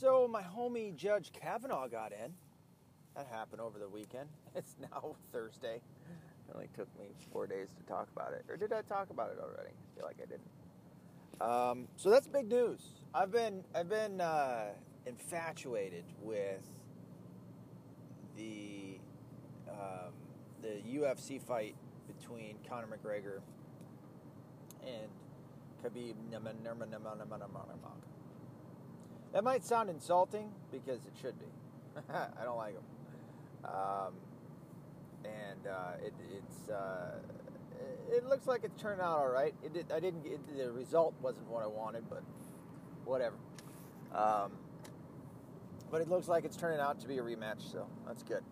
So my homie Judge Kavanaugh got in. That happened over the weekend. It's now Thursday. It only took me four days to talk about it. Or did I talk about it already? I feel like I didn't. Um, so that's big news. I've been I've been uh, infatuated with the um, the UFC fight between Conor McGregor and Khabib Nurmagomedov. That might sound insulting because it should be. I don't like him, um, and uh, it, it's uh, it looks like it's turned out all right. It I didn't get the result wasn't what I wanted, but whatever. Um, but it looks like it's turning out to be a rematch, so that's good.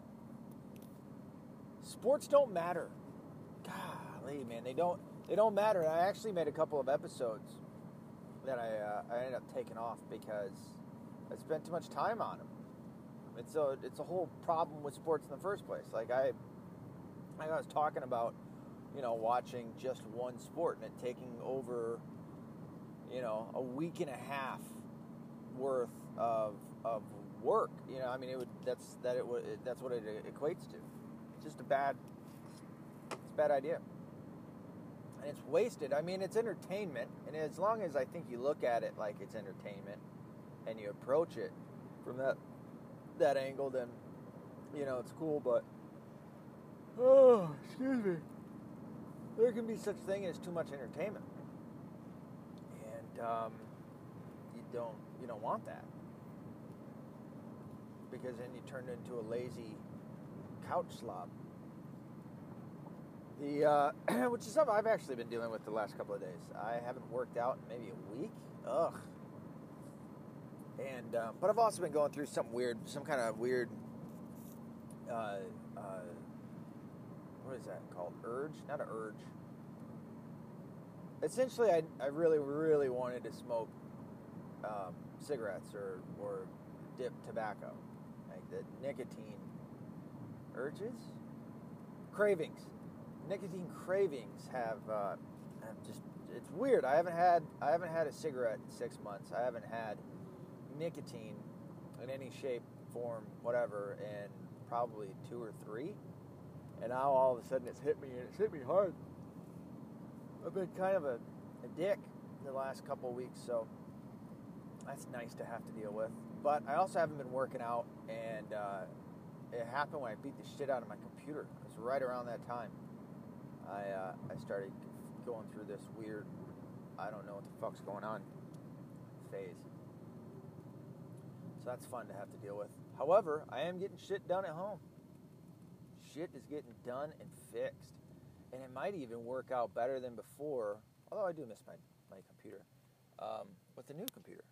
Sports don't matter. Golly, man, they don't. They don't matter. I actually made a couple of episodes that I uh, I ended up taking off because I spent too much time on them. It's a it's a whole problem with sports in the first place. Like I, like I was talking about, you know, watching just one sport and it taking over, you know, a week and a half worth of of work. You know, I mean, it would that's that it would that's what it equates to. It's just a bad, it's a bad idea and it's wasted. I mean, it's entertainment, and as long as I think you look at it like it's entertainment, and you approach it from that that angle, then you know it's cool. But oh, excuse me, there can be such thing as too much entertainment, and um, you don't you don't want that because then you turn into a lazy couch slob. The uh, which is something I've actually been dealing with the last couple of days. I haven't worked out in maybe a week. Ugh. And um, but I've also been going through something weird, some kind of weird. Uh, uh, what is that called? Urge? Not an urge. Essentially, I, I really really wanted to smoke um, cigarettes or or dip tobacco, like the nicotine urges, cravings nicotine cravings have, uh, have just it's weird. I haven't had I haven't had a cigarette in six months. I haven't had nicotine in any shape, form, whatever, in probably two or three. And now all of a sudden it's hit me and it's hit me hard. I've been kind of a, a dick the last couple weeks, so that's nice to have to deal with. But I also haven't been working out, and uh, it happened when I beat the shit out of my computer. It was right around that time. I uh, I started going through this weird, I don't know what the fuck's going on phase. So that's fun to have to deal with. However, I am getting shit done at home. Shit is getting done and fixed. And it might even work out better than before, although I do miss my, my computer, um, with the new computer.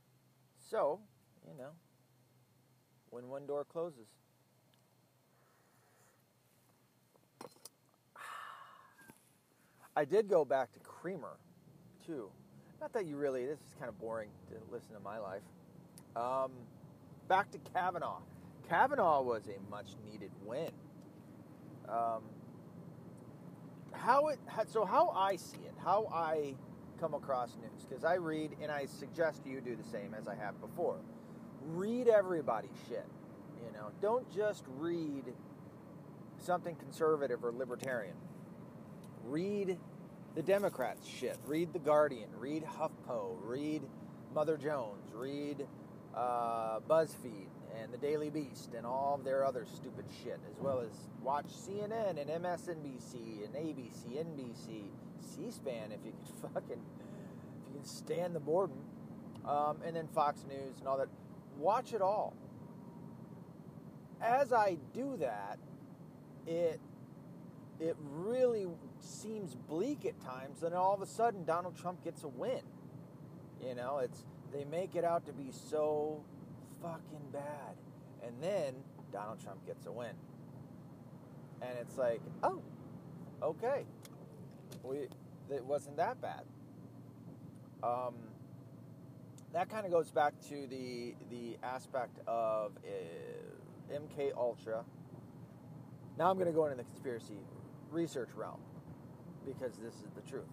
So, you know, when one door closes, I did go back to Creamer, too. Not that you really, this is kind of boring to listen to my life. Um, back to Kavanaugh. Kavanaugh was a much needed win. Um, how it, so how I see it, how I come across news, because I read and I suggest you do the same as I have before. Read everybody's shit. You know, don't just read something conservative or libertarian read the Democrats shit. Read The Guardian. Read HuffPo. Read Mother Jones. Read uh, BuzzFeed and The Daily Beast and all their other stupid shit, as well as watch CNN and MSNBC and ABC, NBC, C-SPAN if you can fucking if you can stand the boredom, um, and then Fox News and all that. Watch it all. As I do that, it it really seems bleak at times. Then all of a sudden, Donald Trump gets a win. You know, it's they make it out to be so fucking bad, and then Donald Trump gets a win, and it's like, oh, okay, we it wasn't that bad. Um, that kind of goes back to the the aspect of uh, MK Ultra. Now I'm going to go into the conspiracy research realm because this is the truth.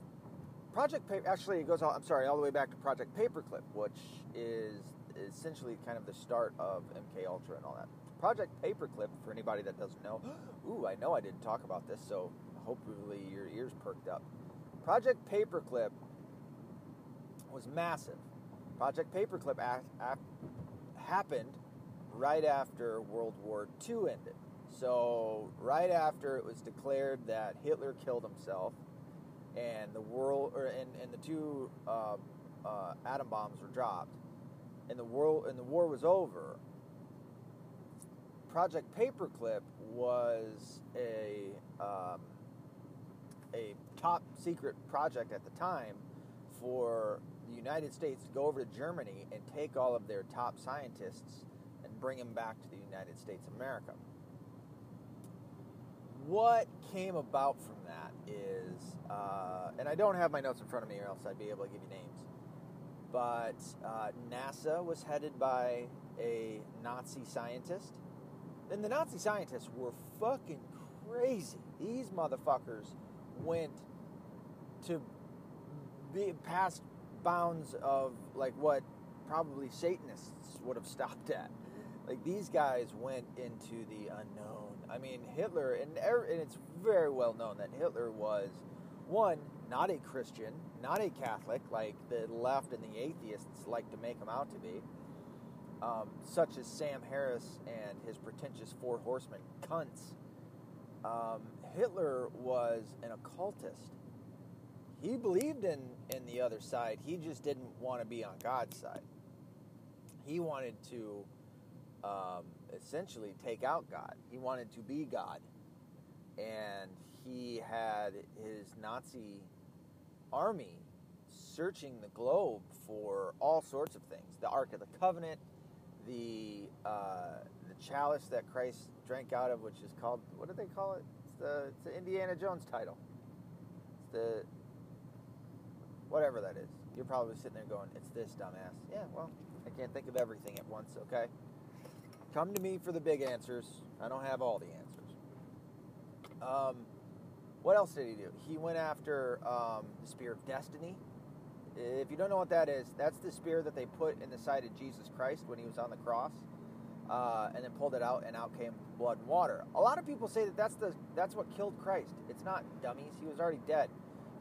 Project Paper actually it goes all, I'm sorry all the way back to Project Paperclip, which is essentially kind of the start of MK Ultra and all that. Project Paperclip, for anybody that doesn't know, ooh, I know I didn't talk about this, so hopefully your ears perked up. Project Paperclip was massive. Project Paperclip a- a- happened right after World War II ended. So, right after it was declared that Hitler killed himself and the world, or, and, and the two uh, uh, atom bombs were dropped, and the world and the war was over. Project Paperclip was a um, a top secret project at the time for the United States to go over to Germany and take all of their top scientists and bring them back to the United States of America. What came about from that is, uh, and I don't have my notes in front of me or else I'd be able to give you names, but uh, NASA was headed by a Nazi scientist. And the Nazi scientists were fucking crazy. These motherfuckers went to be past bounds of like what probably Satanists would have stopped at. Like these guys went into the unknown. I mean, Hitler, and, er, and it's very well known that Hitler was one not a Christian, not a Catholic, like the left and the atheists like to make him out to be. Um, such as Sam Harris and his pretentious four horsemen cunts. Um, Hitler was an occultist. He believed in, in the other side, he just didn't want to be on God's side. He wanted to um, essentially take out God, he wanted to be God. And he had his Nazi army searching the globe for all sorts of things the Ark of the Covenant, the, uh, the chalice that Christ drank out of, which is called, what do they call it? It's the, it's the Indiana Jones title. It's the, whatever that is. You're probably sitting there going, it's this, dumbass. Yeah, well, I can't think of everything at once, okay? Come to me for the big answers. I don't have all the answers. Um, what else did he do? He went after um, the Spear of Destiny. If you don't know what that is, that's the spear that they put in the side of Jesus Christ when he was on the cross, uh, and then pulled it out, and out came blood and water. A lot of people say that that's the that's what killed Christ. It's not dummies. He was already dead.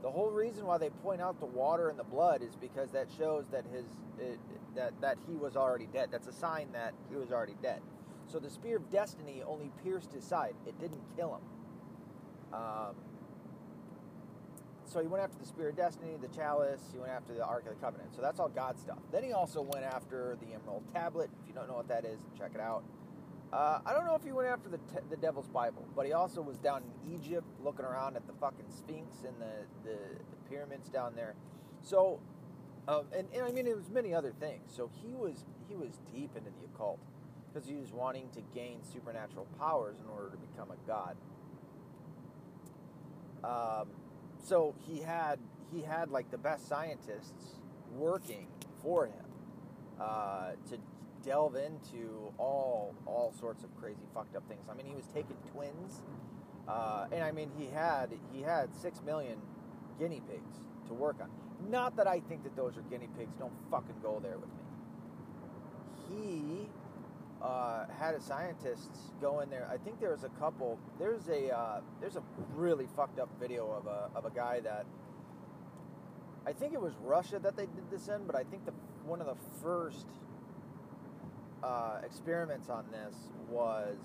The whole reason why they point out the water and the blood is because that shows that his it, that that he was already dead. That's a sign that he was already dead. So the spear of destiny only pierced his side. It didn't kill him. Um, so he went after the Spear of Destiny, the Chalice, he went after the Ark of the Covenant. So that's all God stuff. Then he also went after the Emerald Tablet. If you don't know what that is, check it out. Uh, I don't know if he went after the, te- the Devil's Bible, but he also was down in Egypt looking around at the fucking Sphinx and the, the, the pyramids down there. So, um, and, and I mean, it was many other things. So he was he was deep into the occult because he was wanting to gain supernatural powers in order to become a god. Um, so he had he had like the best scientists working for him uh, to delve into all all sorts of crazy fucked up things. I mean, he was taking twins, uh, and I mean he had he had six million guinea pigs to work on. Not that I think that those are guinea pigs. Don't fucking go there with me. He uh, had a scientists go in there. I think there was a couple. There's a uh, there's a really fucked up video of a of a guy that I think it was Russia that they did this in, but I think the one of the first uh, experiments on this was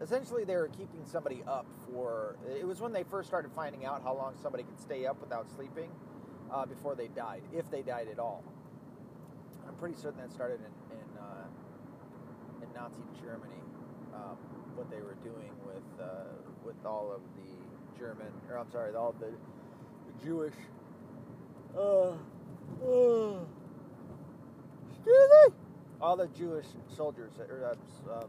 essentially they were keeping somebody up for. It was when they first started finding out how long somebody could stay up without sleeping uh, before they died, if they died at all. I'm pretty certain that started in, in uh, in Nazi Germany, um, what they were doing with uh, with all of the German, or I'm sorry, all the, Jewish. Uh, uh, excuse me. All the Jewish soldiers or uh,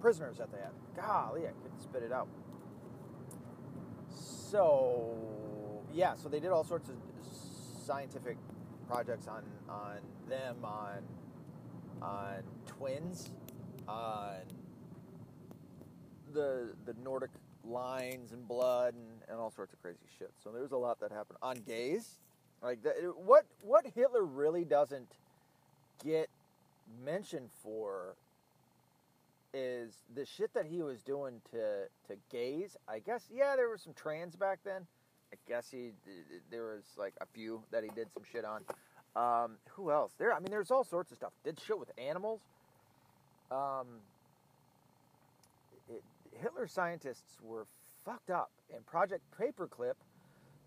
prisoners that they had. Golly, I couldn't spit it out. So yeah, so they did all sorts of scientific projects on on them on on twins, on the the Nordic lines and blood and, and all sorts of crazy shit. So there's a lot that happened on gays. Like what what Hitler really doesn't get mentioned for is the shit that he was doing to to gays. I guess yeah, there were some trans back then. I guess he there was like a few that he did some shit on. Um, who else? There, I mean, there's all sorts of stuff. Did shit with animals. Um, it, Hitler scientists were fucked up, and Project Paperclip.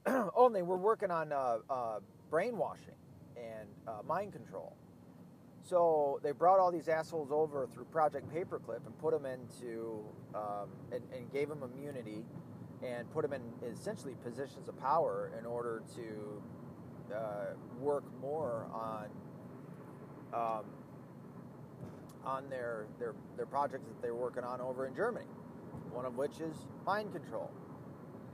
only they were working on uh, uh, brainwashing and uh, mind control. So they brought all these assholes over through Project Paperclip and put them into um, and, and, gave them immunity and put them in essentially positions of power in order to uh, work more on um, on their, their their projects that they're working on over in Germany. One of which is mind control.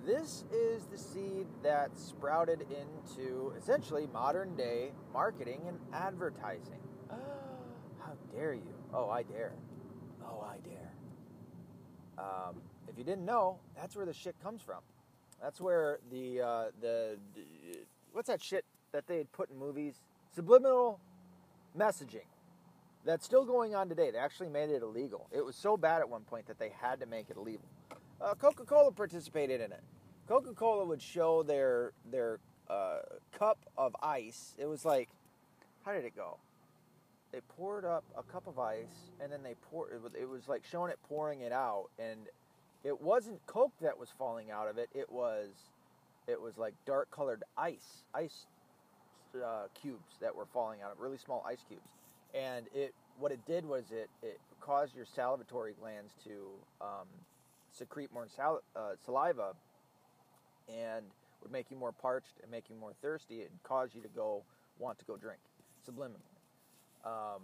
This is the seed that sprouted into essentially modern day marketing and advertising. How dare you? Oh, I dare. Oh, I dare. Um, if you didn't know, that's where the shit comes from. That's where the, uh, the, the what's that shit that they put in movies? Subliminal messaging. That's still going on today. They actually made it illegal. It was so bad at one point that they had to make it illegal. Uh, Coca-Cola participated in it. Coca-Cola would show their their uh, cup of ice. It was like, how did it go? They poured up a cup of ice, and then they poured. It was, it was like showing it pouring it out, and it wasn't Coke that was falling out of it. It was, it was like dark colored ice, ice uh, cubes that were falling out of really small ice cubes. And it, what it did was it, it caused your salivatory glands to um, secrete more sal- uh, saliva, and would make you more parched and make you more thirsty, and cause you to go want to go drink subliminally. Um,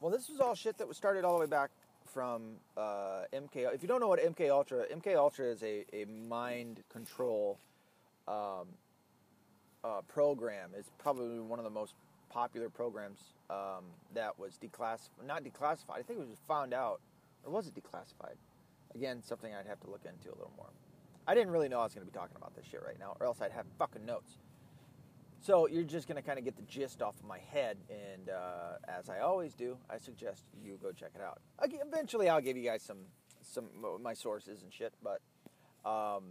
well, this was all shit that was started all the way back from uh, MK. If you don't know what MK Ultra, MK Ultra is a, a mind control um, uh, program. It's probably one of the most popular programs um, that was declassified. Not declassified. I think it was found out, or was it declassified? Again, something I'd have to look into a little more. I didn't really know I was going to be talking about this shit right now, or else I'd have fucking notes. So you're just going to kind of get the gist off of my head, and uh, as I always do, I suggest you go check it out. Eventually, I'll give you guys some some my sources and shit, but um,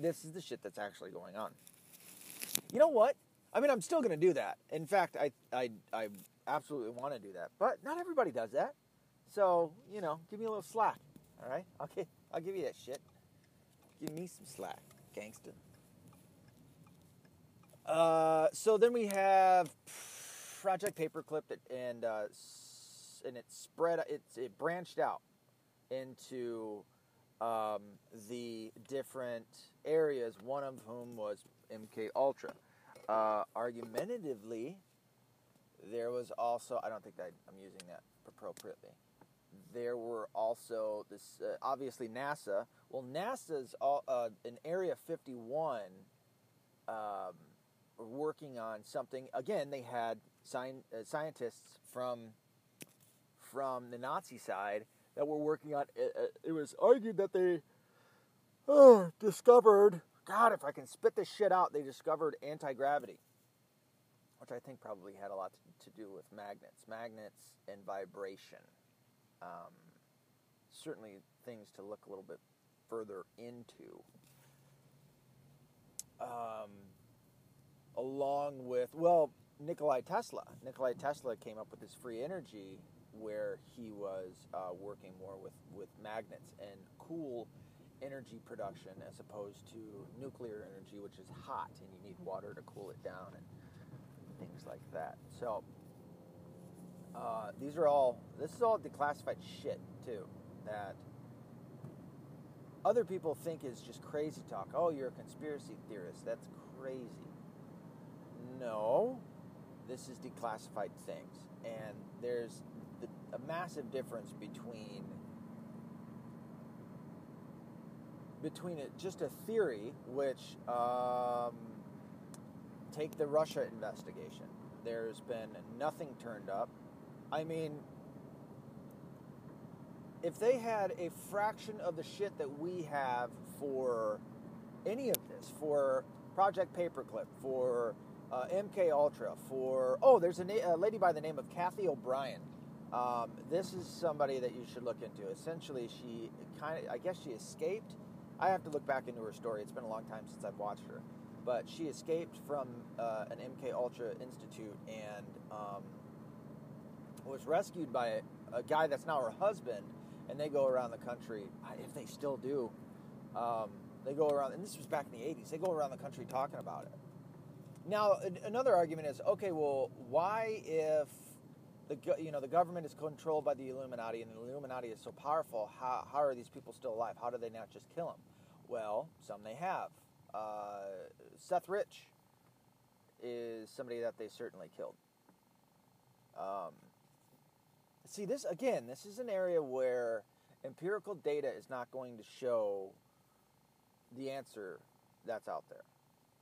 this is the shit that's actually going on. You know what? I mean, I'm still going to do that. In fact, I I I absolutely want to do that, but not everybody does that. So you know, give me a little slack. All right, okay, I'll give you that shit. Give me some slack, gangster. Uh, so then we have Project Paperclip, that, and uh, and it spread, it, it branched out into um, the different areas. One of whom was MK Ultra. Uh, argumentatively, there was also I don't think that I'm using that appropriately. There were also this uh, obviously NASA. Well, NASA's all, uh, in Area 51. Um, working on something. Again, they had uh, scientists from from the Nazi side that were working on. It, uh, it was argued that they uh, discovered. God, if I can spit this shit out, they discovered anti gravity, which I think probably had a lot to, to do with magnets, magnets and vibration. Um, certainly, things to look a little bit further into. Um, along with, well, Nikolai Tesla. Nikolai Tesla came up with this free energy where he was uh, working more with, with magnets and cool energy production as opposed to nuclear energy, which is hot and you need water to cool it down and things like that. So uh, these are all, this is all declassified shit too that other people think is just crazy talk. Oh, you're a conspiracy theorist. That's crazy. No, this is declassified things. And there's the, a massive difference between between it, just a theory, which um, take the Russia investigation. There's been nothing turned up. I mean, if they had a fraction of the shit that we have for any of this, for Project Paperclip, for uh, MK Ultra for oh, there's a, na- a lady by the name of Cathy O'Brien. Um, this is somebody that you should look into. Essentially, she kind of I guess she escaped. I have to look back into her story. It's been a long time since I've watched her, but she escaped from uh, an MK Ultra institute and um, was rescued by a, guy that's now her husband, and they go around the country. If they still do, um, they go around, and this was back in the '80s. They go around the country talking about it. Now, another argument is, okay, well, why if the you know the government is controlled by the Illuminati and the Illuminati is so powerful, how, how are these people still alive? How do they not just kill them? Well, some they have. Uh, Seth Rich is somebody that they certainly killed. Um, see, this again, this is an area where empirical data is not going to show the answer that's out there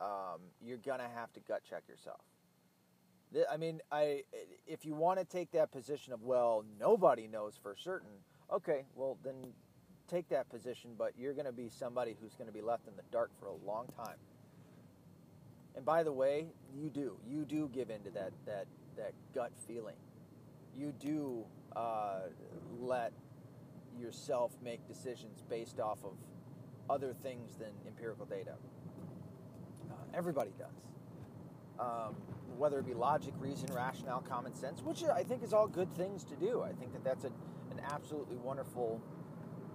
um, you're gonna have to gut check yourself. I mean, I if you want to take that position of well, nobody knows for certain. Okay, well then take that position, but you're going to be somebody who's going to be left in the dark for a long time. And by the way, you do you do give into that that that gut feeling. You do uh, let yourself make decisions based off of other things than empirical data. Everybody does. Um, whether it be logic, reason, rationale, common sense, which I think is all good things to do. I think that that's a, an absolutely wonderful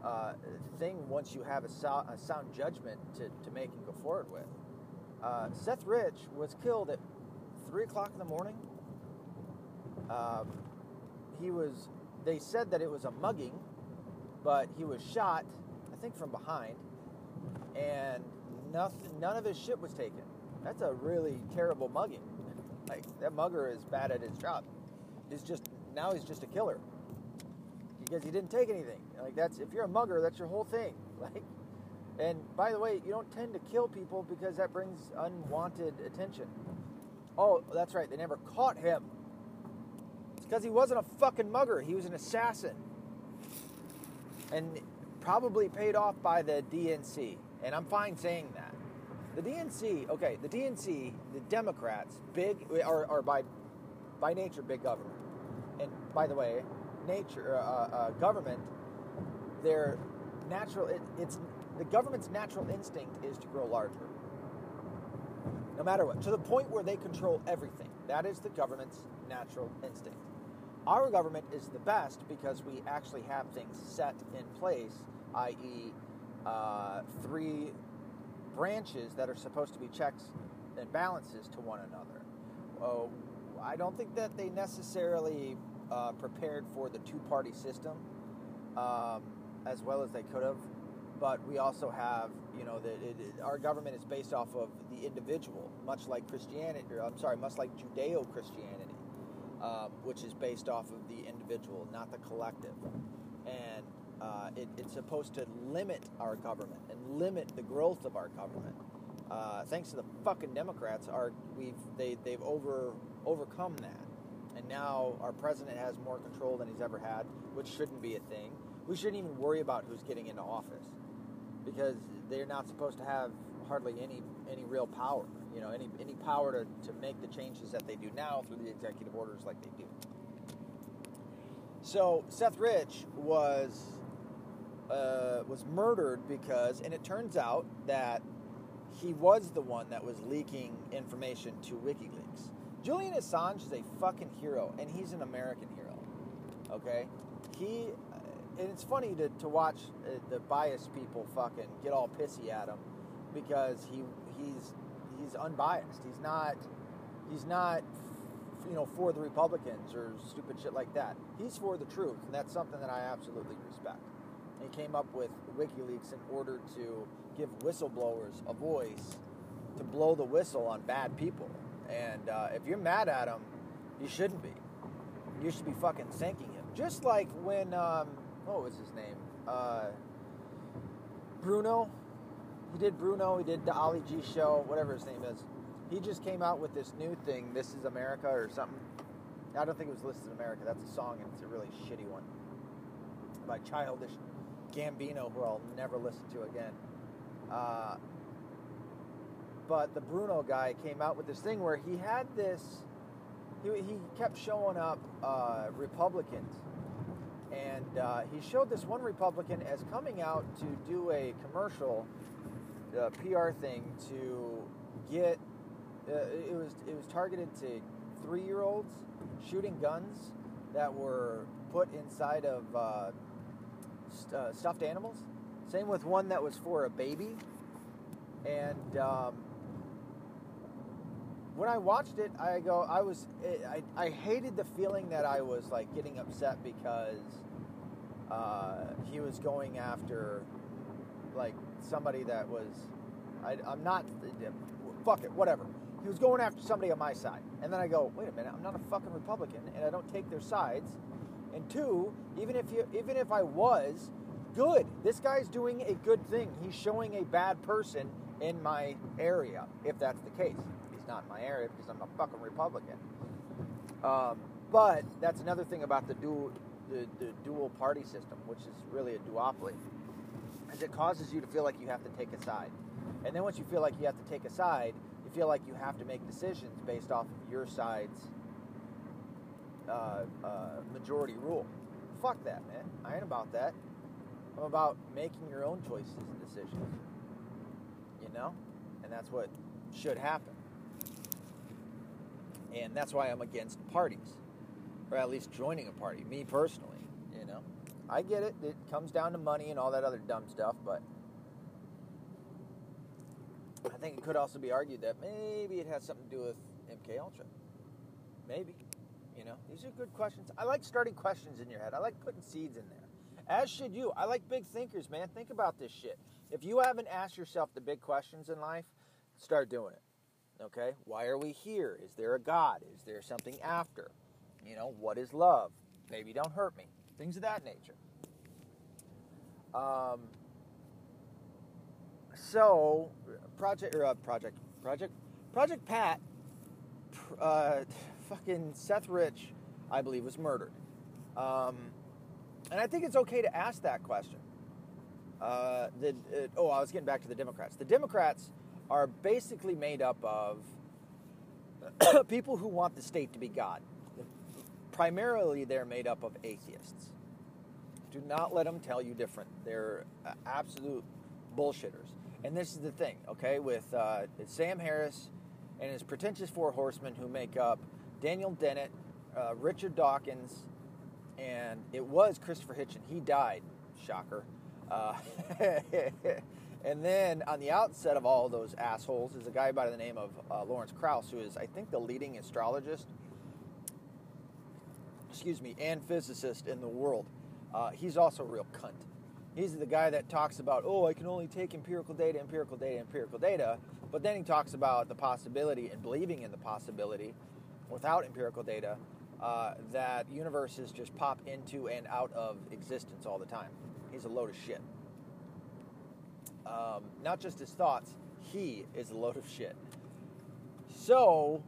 uh, thing once you have a, so- a, sound judgment to, to make and go forward with. Uh, Seth Rich was killed at 3 o'clock in the morning. Um, he was, they said that it was a mugging, but he was shot, I think, from behind. And nothing, none of his shit was taken. That's a really terrible mugging. Like that mugger is bad at his job. He's just now he's just a killer because he didn't take anything. Like that's if you're a mugger, that's your whole thing. Like, and by the way, you don't tend to kill people because that brings unwanted attention. Oh, that's right. They never caught him. It's because he wasn't a fucking mugger. He was an assassin, and probably paid off by the DNC and I'm fine saying that. The DNC, okay, the DNC, the Democrats, big are, are by by nature big government, and by the way, nature uh, uh, government, their natural it, it's the government's natural instinct is to grow larger. No matter what, to the point where they control everything. That is the government's natural instinct. Our government is the best because we actually have things set in place, i.e., uh, three branches that are supposed to be checks and balances to one another. Oh, I don't think that they necessarily uh, prepared for the two party system um, as well as they could have. But we also have, you know, that our government is based off of the individual, much like Christianity, or I'm sorry, much like Judeo Christianity, um, which is based off of the individual, not the collective. And uh, it, it's supposed to limit our government and limit the growth of our government. Uh, thanks to the fucking Democrats, our we've they they've over overcome that, and now our president has more control than he's ever had, which shouldn't be a thing. We shouldn't even worry about who's getting into office because they're not supposed to have hardly any any real power. You know, any any power to, to make the changes that they do now through the executive orders like they do. So Seth Rich was uh, was murdered because, and it turns out that he was the one that was leaking information to WikiLeaks. Julian Assange is a fucking hero, and he's an American hero. Okay, he, uh, and it's funny to, to watch uh, the biased people fucking get all pissy at him because he he's he's unbiased. He's not he's not you know for the Republicans or stupid shit like that. He's for the truth, and that's something that I absolutely respect. He came up with WikiLeaks in order to give whistleblowers a voice to blow the whistle on bad people. And uh, if you're mad at him, you shouldn't be. You should be fucking thanking him. Just like when, um, what was his name? Uh, Bruno. He did Bruno. He did the Ali G show, whatever his name is. He just came out with this new thing, This is America or something. I don't think it was This is America. That's a song, and it's a really shitty one by Childish Gambino, who I'll never listen to again. Uh, but the Bruno guy came out with this thing where he had this. He, he kept showing up uh, Republicans, and uh, he showed this one Republican as coming out to do a commercial uh, PR thing to get. Uh, it was it was targeted to three year olds shooting guns that were put inside of uh, stuffed animals. Same with one that was for a baby. And um, when I watched it, I go, I was, I, I hated the feeling that I was like getting upset because uh, he was going after like somebody that was, I, I'm not, fuck it, whatever. He was going after somebody on my side. And then I go, wait a minute, I'm not a fucking Republican and I don't take their sides. And two, even if you even if I was, good. This guy's doing a good thing. He's showing a bad person in my area, if that's the case. He's not in my area because I'm a fucking Republican. Um, but that's another thing about the dual the, the dual party system, which is really a duopoly, is it causes you to feel like you have to take a side. And then once you feel like you have to take a side, you feel like you have to make decisions based off of your side's uh, uh, majority rule. Fuck that, man. I ain't about that. I'm about making your own choices and decisions. You know? And that's what should happen. And that's why I'm against parties. Or at least joining a party, me personally, you know. I get it. It comes down to money and all that other dumb stuff, but I think it could also be argued that maybe it has something to do with MK Ultra. Maybe. You know, these are good questions. I like starting questions in your head. I like putting seeds in there. As should you. I like big thinkers, man. Think about this shit. If you haven't asked yourself the big questions in life, start doing it. Okay? Why are we here? Is there a God? Is there something after? You know, what is love? Maybe don't hurt me. Things of that nature. Um, so, project or uh, project project project Pat, uh, fucking Seth Rich, I believe, was murdered. Um, and I think it's okay to ask that question. Uh, the, uh, oh, I was getting back to the Democrats. The Democrats are basically made up of people who want the state to be God. Primarily, they're made up of atheists. Do not let them tell you different. They're uh, absolute bullshitters. And this is the thing, okay, with uh, Sam Harris and his pretentious four horsemen who make up Daniel Dennett, uh, Richard Dawkins, and it was Christopher Hitchen. He died, shocker. Uh, and then on the outset of all those assholes is a guy by the name of uh, Lawrence Krauss, who is, I think, the leading astrologist, excuse me, and physicist in the world. Uh, he's also a real cunt. He's the guy that talks about, oh, I can only take empirical data, empirical data, empirical data. But then he talks about the possibility and believing in the possibility without empirical data uh, that universes just pop into and out of existence all the time. He's a load of shit. Um, not just his thoughts, he is a load of shit. So,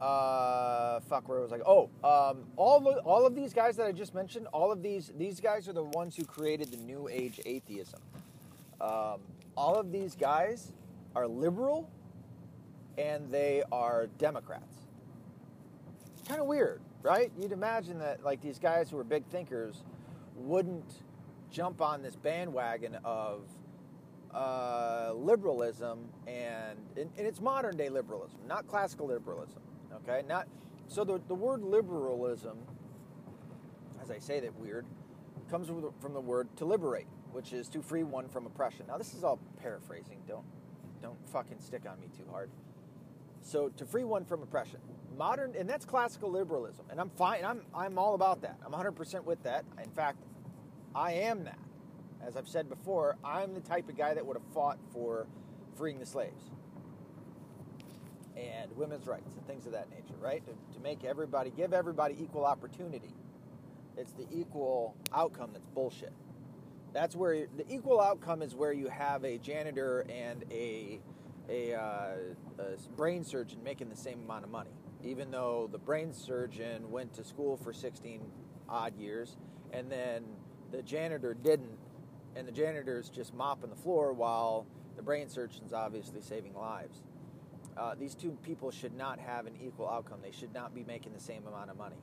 uh, fuck, where was I? Oh, um, all the, all of these guys that I just mentioned, all of these these guys are the ones who created the New Age atheism. Um, all of these guys are liberal, and they are Democrats. Kind of weird, right? You'd imagine that like these guys who are big thinkers wouldn't jump on this bandwagon of uh, liberalism and, and, and it's modern day liberalism, not classical liberalism. Okay, not so the the word liberalism, as I say that weird, comes from the word to liberate, which is to free one from oppression. Now this is all paraphrasing. Don't don't fucking stick on me too hard. So to free one from oppression, modern, and that's classical liberalism, and I'm fine. I'm I'm all about that. I'm 100% with that. In fact, I am that. As I've said before, I'm the type of guy that would have fought for freeing the slaves and women's rights and things of that nature, right? To, to make everybody, give everybody equal opportunity. It's the equal outcome that's bullshit. That's where the equal outcome is where you have a janitor and a a, uh, a, brain surgeon making the same amount of money, even though the brain surgeon went to school for 16 odd years, and then the janitor didn't, and the janitor is just mopping the floor while the brain surgeon's obviously saving lives. uh, these two people should not have an equal outcome. They should not be making the same amount of money.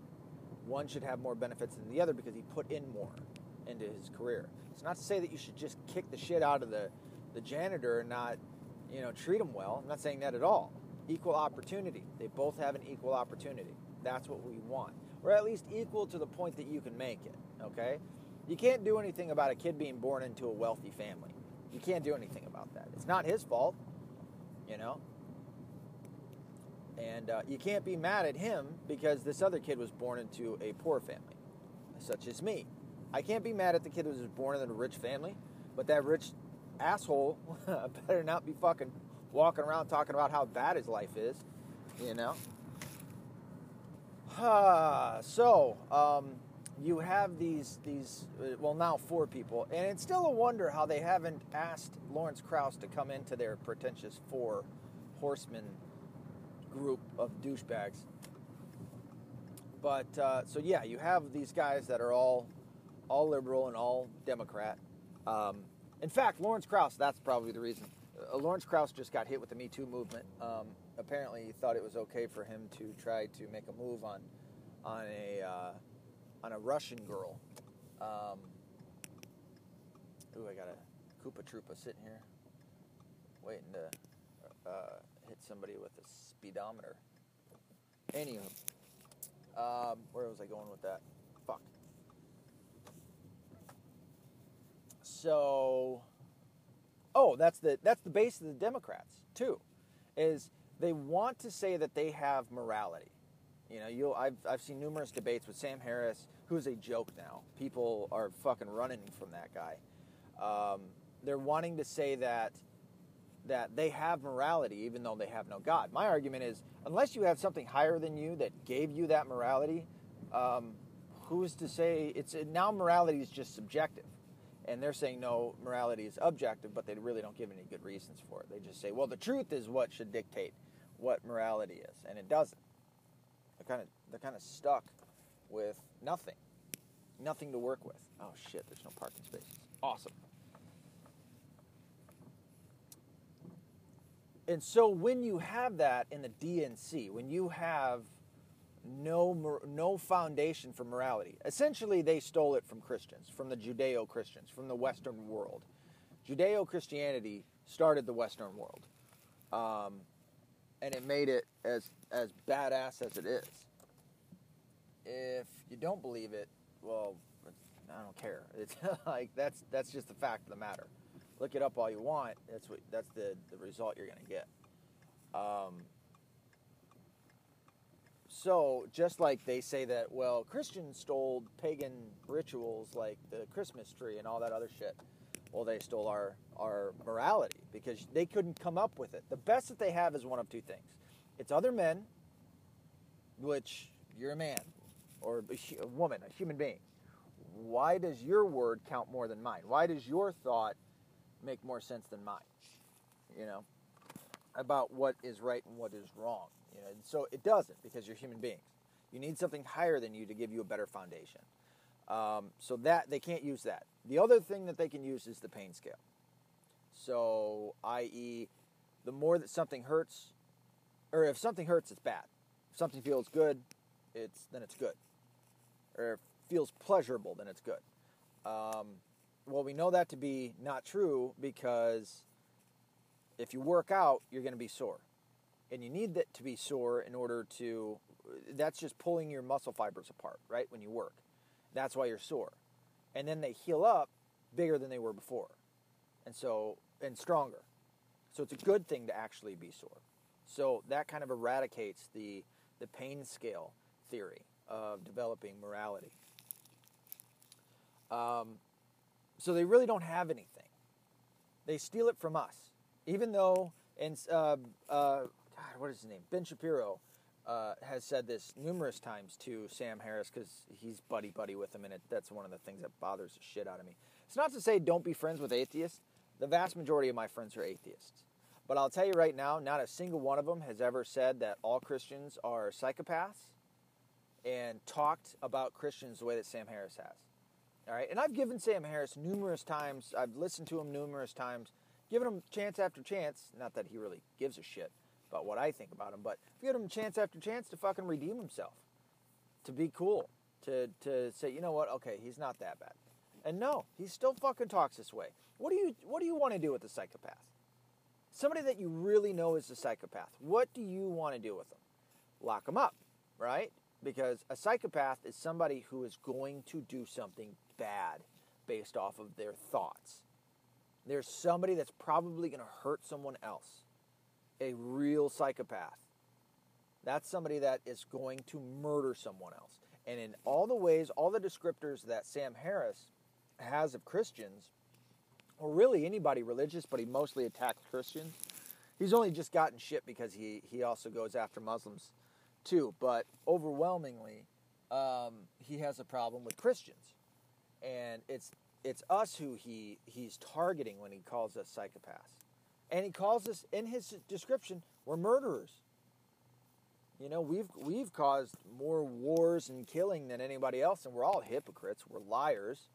One should have more benefits than the other because he put in more into his career. It's not to say that you should just kick the shit out of the, the janitor and not, you know, treat him well. I'm not saying that at all. Equal opportunity. They both have an equal opportunity. That's what we want. Or at least equal to the point that you can make it, okay? You can't do anything about a kid being born into a wealthy family. You can't do anything about that. It's not his fault, you know? And uh, you can't be mad at him because this other kid was born into a poor family, such as me. I can't be mad at the kid who was born in a rich family, but that rich asshole better not be fucking walking around talking about how bad his life is, you know? so, um, you have these these uh, well now four people, and it's still a wonder how they haven't asked Lawrence Krauss to come into their pretentious four horsemen group of douchebags. But uh, so yeah, you have these guys that are all all liberal and all Democrat. Um, in fact, Lawrence Krauss, that's probably the reason. Uh, Lawrence Krauss just got hit with the Me Too movement. Um, apparently, he thought it was okay for him to try to make a move on on a uh, on a Russian girl. Um, ooh, I got a Koopa Troopa sitting here, waiting to uh, hit somebody with a speedometer. Anywho, um, where was I going with that? Fuck. So, oh, that's the that's the base of the Democrats too, is they want to say that they have morality. You know, you I've I've seen numerous debates with Sam Harris, who's a joke now. People are fucking running from that guy. Um, they're wanting to say that that they have morality even though they have no God. My argument is, unless you have something higher than you that gave you that morality, um, who's to say it's now morality is just subjective, and they're saying no, morality is objective, but they really don't give any good reasons for it. They just say, well, the truth is what should dictate what morality is, and it doesn't. They're kind of they're kind of stuck with nothing, nothing to work with. Oh shit! There's no parking spaces. Awesome. And so when you have that in the DNC, when you have no no foundation for morality, essentially they stole it from Christians, from the Judeo Christians, from the Western world. Judeo Christianity started the Western world, um, and it made it as as badass as it is. If you don't believe it, well, I don't care. It's like that's that's just the fact of the matter look it up all you want. That's what that's the, the result you're going to get. Um, so just like they say that, well, Christians stole pagan rituals like the Christmas tree and all that other shit. Well, they stole our our morality because they couldn't come up with it. The best that they have is one of two things: it's other men, which you're a man or a woman, a human being. Why does your word count more than mine? Why does your thought make more sense than mine, you know, about what is right and what is wrong. You know, and so it doesn't because you're human beings. You need something higher than you to give you a better foundation. Um, so that they can't use that. The other thing that they can use is the pain scale. So, i.e., the more that something hurts, or if something hurts, it's bad. If something feels good, it's then it's good. Or if feels pleasurable, then it's good. Um, well, we know that to be not true because if you work out, you're going to be sore. And you need that to be sore in order to, that's just pulling your muscle fibers apart, right? When you work. That's why you're sore. And then they heal up bigger than they were before. And so, and stronger. So it's a good thing to actually be sore. So that kind of eradicates the, the pain scale theory of developing morality. Um, so they really don't have anything. They steal it from us, even though and uh, uh, God, what is his name? Ben Shapiro uh, has said this numerous times to Sam Harris because he's buddy buddy with him, and it, that's one of the things that bothers the shit out of me. It's not to say don't be friends with atheists. The vast majority of my friends are atheists. But I'll tell you right now, not a single one of them has ever said that all Christians are psychopaths and talked about Christians the way that Sam Harris has. All right, and I've given Sam Harris numerous times. I've listened to him numerous times, given him chance after chance. Not that he really gives a shit, about what I think about him. But if you give him chance after chance to fucking redeem himself, to be cool, to to say, you know what, okay, he's not that bad. And no, he still fucking talks this way. What do you what do you want to do with a psychopath? Somebody that you really know is a psychopath. What do you want to do with them? Lock them up, right? Because a psychopath is somebody who is going to do something bad based off of their thoughts. There's somebody that's probably going to hurt someone else. A real psychopath. That's somebody that is going to murder someone else. And in all the ways, all the descriptors that Sam Harris has of Christians, or really anybody religious, but he mostly attacks Christians. He's only just gotten shit because he, he also goes after Muslims too, but overwhelmingly, um, he has a problem with Christians. And it's it's us who he he's targeting when he calls us psychopaths. And he calls us in his description, we're murderers. You know, we've we've caused more wars and killing than anybody else, and we're all hypocrites. We're liars.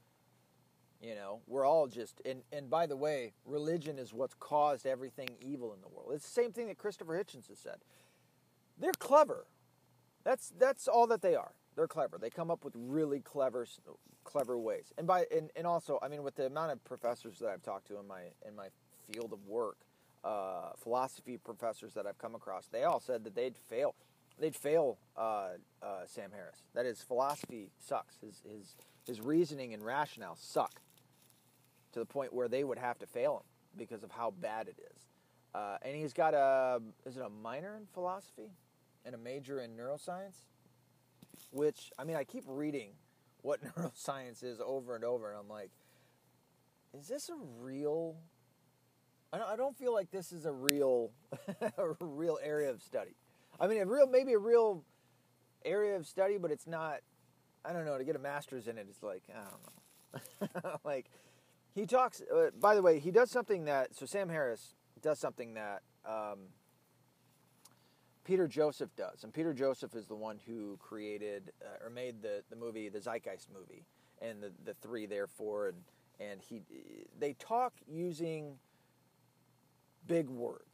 You know, we're all just and and by the way, religion is what's caused everything evil in the world. It's the same thing that Christopher Hitchens has said. They're clever. That's that's all that they are. They're clever. They come up with really clever clever ways. And by and, and also, I mean with the amount of professors that I've talked to in my in my field of work, uh, philosophy professors that I've come across, they all said that they'd fail they'd fail uh, uh, Sam Harris. That his philosophy sucks. His his his reasoning and rationale suck to the point where they would have to fail him because of how bad it is. Uh, and he's got a is it a minor in philosophy and a major in neuroscience, which I mean I keep reading what neuroscience is over and over, and I'm like, is this a real? I don't, feel like this is a real a real area of study. I mean, a real maybe a real area of study, but it's not. I don't know. To get a master's in it, it's like I don't know. like he talks. Uh, by the way, he does something that. So Sam Harris does something that um, Peter Joseph does, and Peter Joseph is the one who created uh, or made the the movie, the Zeitgeist movie, and the the three therefore, and and he they talk using big words.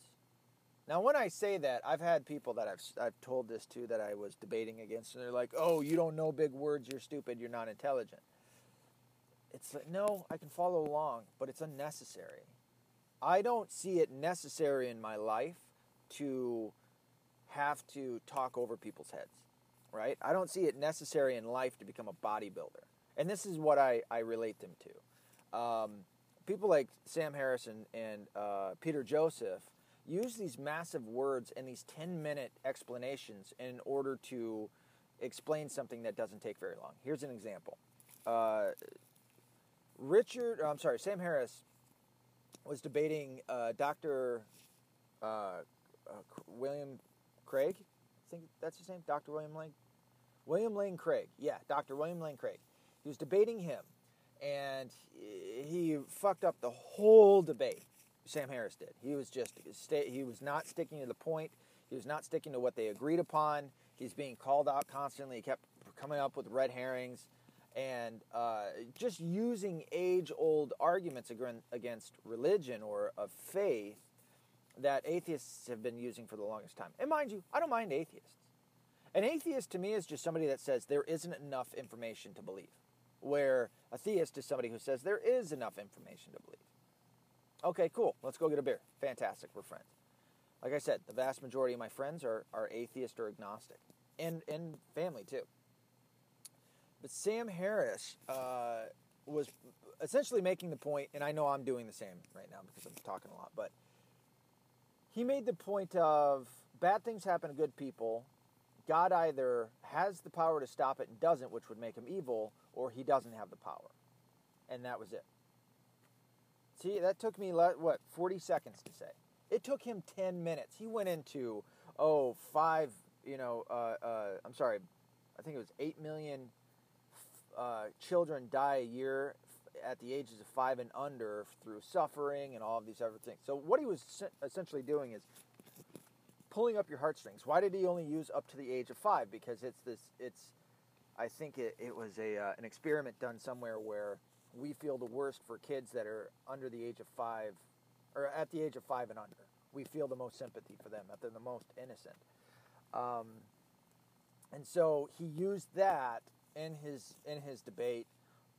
Now, when I say that, I've had people that I've, I've told this to that I was debating against, and they're like, oh, you don't know big words, you're stupid, you're not intelligent. It's like, no, I can follow along, but it's unnecessary. I don't see it necessary in my life to have to talk over people's heads, right? I don't see it necessary in life to become a bodybuilder. And this is what I, I relate them to. Um, people like Sam Harrison and uh, Peter Joseph use these massive words and these 10 minute explanations in order to explain something that doesn't take very long. Here's an example. Uh, Richard, I'm sorry, Sam Harris was debating uh, Dr. Uh, uh, William Craig. I think that's his name, Dr. William Lane. William Lane Craig. Yeah, Dr. William Lane Craig. He was debating him, and he fucked up the whole debate. Sam Harris did. He was just he was not sticking to the point. He was not sticking to what they agreed upon. He's being called out constantly. He kept coming up with red herrings and uh, just using age-old arguments against religion or of faith that atheists have been using for the longest time. And mind you, I don't mind atheists. An atheist to me is just somebody that says there isn't enough information to believe, where a theist is somebody who says there is enough information to believe. Okay, cool. Let's go get a beer. Fantastic. We're friends. Like I said, the vast majority of my friends are, are atheist or agnostic, and, and family too. But Sam Harris uh, was essentially making the point, and I know I'm doing the same right now because I'm talking a lot, but he made the point of bad things happen to good people. God either has the power to stop it and doesn't, which would make him evil, or he doesn't have the power. And that was it. See, that took me, what, 40 seconds to say. It took him 10 minutes. He went into, oh, five, you know, uh, uh, I'm sorry, I think it was 8 million uh, children die a year at the ages of five and under through suffering and all of these other things. So what he was essentially doing is pulling up your heartstrings. Why did he only use up to the age of five? Because it's this. It's I think it, it was a uh, an experiment done somewhere where we feel the worst for kids that are under the age of five or at the age of five and under. we feel the most sympathy for them, that they're the most innocent. Um, and so he used that in his in his debate.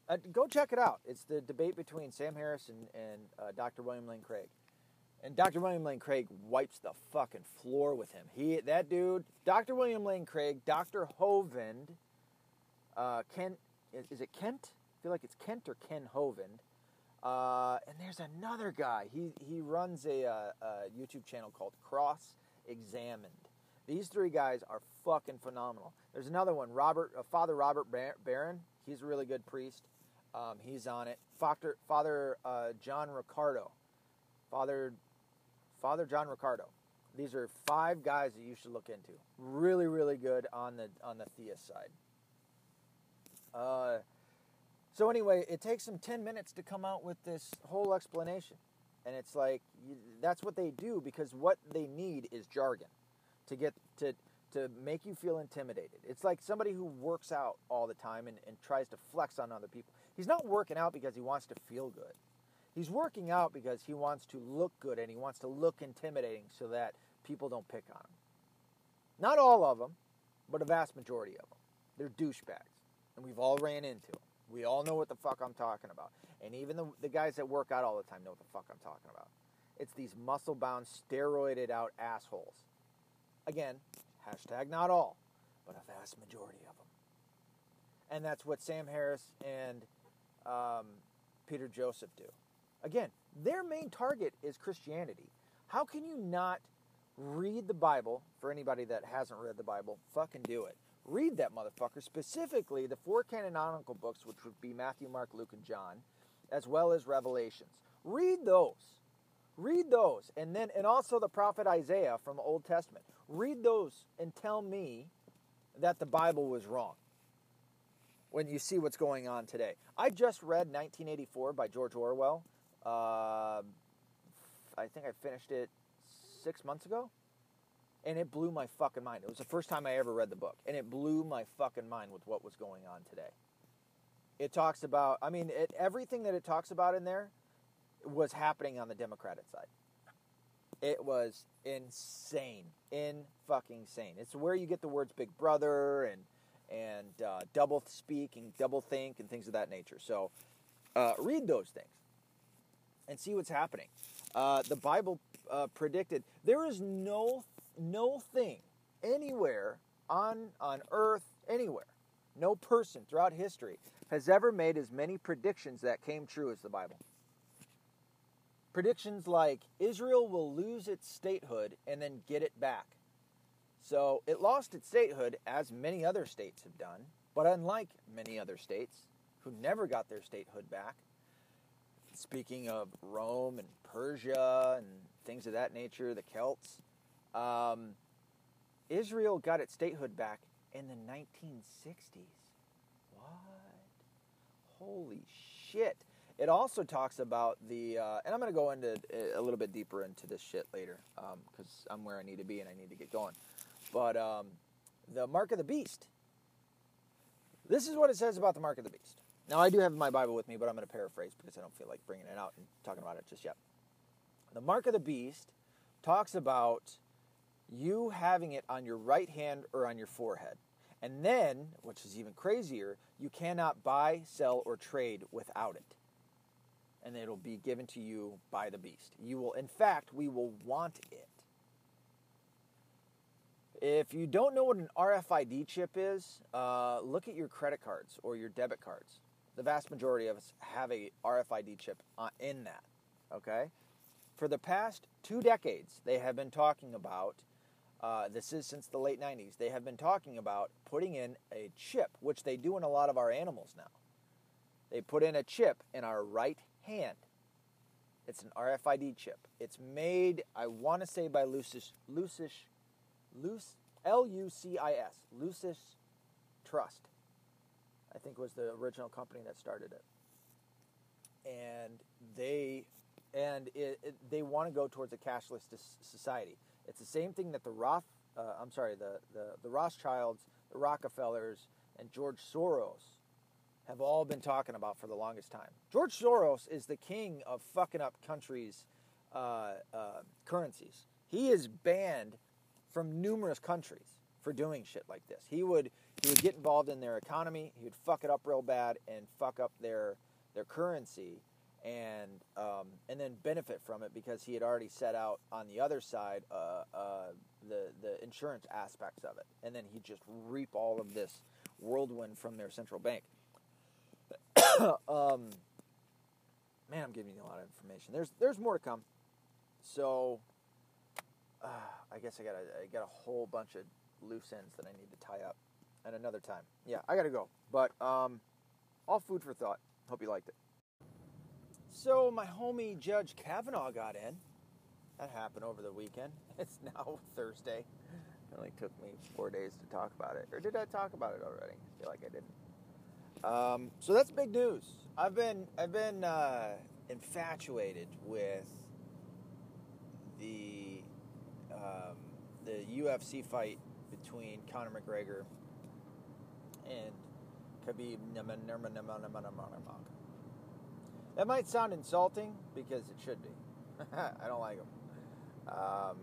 Uh, go check it out. It's the debate between Sam Harris and, and uh, Dr. William Lane Craig. And Dr. William Lane Craig wipes the fucking floor with him. He that dude, Dr. William Lane Craig, Dr. Hovind, uh, Kent, is, is, it Kent? I feel like it's Kent or Ken Hovind. Uh, and there's another guy. He he runs a, a YouTube channel called Cross Examined. These three guys are fucking phenomenal. There's another one, Robert, uh, Father Robert Barron. He's a really good priest. Um, he's on it. Father, Father uh, John Riccardo. Father, Father John Riccardo. These are five guys that you should look into. Really, really good on the on the theist side. Uh, so anyway, it takes them ten minutes to come out with this whole explanation, and it's like that's what they do because what they need is jargon to get to to make you feel intimidated. It's like somebody who works out all the time and, and tries to flex on other people. He's not working out because he wants to feel good. He's working out because he wants to look good and he wants to look intimidating so that people don't pick on him. Not all of them, but a vast majority of them. They're douchebags. And we've all ran into them. We all know what the fuck I'm talking about. And even the, the guys that work out all the time know what the fuck I'm talking about. It's these muscle bound, steroided out assholes Again, hashtag not all, but a vast majority of them. And that's what Sam Harris and um, Peter Joseph do. Again, their main target is Christianity. How can you not read the Bible? For anybody that hasn't read the Bible, fucking do it. Read that motherfucker, specifically the four canonical books, which would be Matthew, Mark, Luke, and John, as well as Revelations. Read those. Read those. And then and also the prophet Isaiah from the Old Testament. Read those and tell me that the Bible was wrong when you see what's going on today. I just read 1984 by George Orwell. Uh, I think I finished it six months ago. And it blew my fucking mind. It was the first time I ever read the book. And it blew my fucking mind with what was going on today. It talks about, I mean, it, everything that it talks about in there was happening on the Democratic side. It was insane, in fucking insane. It's where you get the words "Big Brother" and and uh, double speak and double think and things of that nature. So uh, read those things and see what's happening. Uh, the Bible uh, predicted there is no no thing anywhere on on earth anywhere, no person throughout history has ever made as many predictions that came true as the Bible. Predictions like Israel will lose its statehood and then get it back. So it lost its statehood, as many other states have done, but unlike many other states who never got their statehood back, speaking of Rome and Persia and things of that nature, the Celts, um, Israel got its statehood back in the 1960s. What? Holy shit. It also talks about the, uh, and I'm going to go into a little bit deeper into this shit later because um, I'm where I need to be and I need to get going. But um, the mark of the beast. This is what it says about the mark of the beast. Now, I do have my Bible with me, but I'm going to paraphrase because I don't feel like bringing it out and talking about it just yet. The mark of the beast talks about you having it on your right hand or on your forehead. And then, which is even crazier, you cannot buy, sell, or trade without it and it'll be given to you by the beast. You will, in fact, we will want it. If you don't know what an RFID chip is, uh, look at your credit cards or your debit cards. The vast majority of us have a RFID chip uh, in that. Okay, for the past two decades, they have been talking about. Uh, this is since the late 90s. They have been talking about putting in a chip, which they do in a lot of our animals now. They put in a chip in our right hand. It's an RFID chip. It's made, I want to say, by Lucis, Lucis, Luc, L-U-C-I-S, Lucis Trust. I think was the original company that started it. And they, and it, it, they want to go towards a cashless society. It's the same thing that the Roth, uh, I'm sorry, the, the, the Rothschilds, the Rockefellers, and George Soros have all been talking about for the longest time. George Soros is the king of fucking up countries' uh, uh, currencies. He is banned from numerous countries for doing shit like this. He would he would get involved in their economy. He would fuck it up real bad and fuck up their their currency and um, and then benefit from it because he had already set out on the other side uh, uh, the the insurance aspects of it, and then he just reap all of this whirlwind from their central bank. um, man, I'm giving you a lot of information. There's there's more to come. So uh, I guess I got a, I got a whole bunch of loose ends that I need to tie up, at another time. Yeah, I got to go. But um, all food for thought. Hope you liked it. So my homie Judge Kavanaugh got in. That happened over the weekend. It's now Thursday. It only took me four days to talk about it. Or did I talk about it already? I feel like I didn't. Um, so that's big news. I've been I've been uh, infatuated with the um, the UFC fight between Conor McGregor and Khabib Nurmagomedov. That might sound insulting because it should be. I don't like him, um,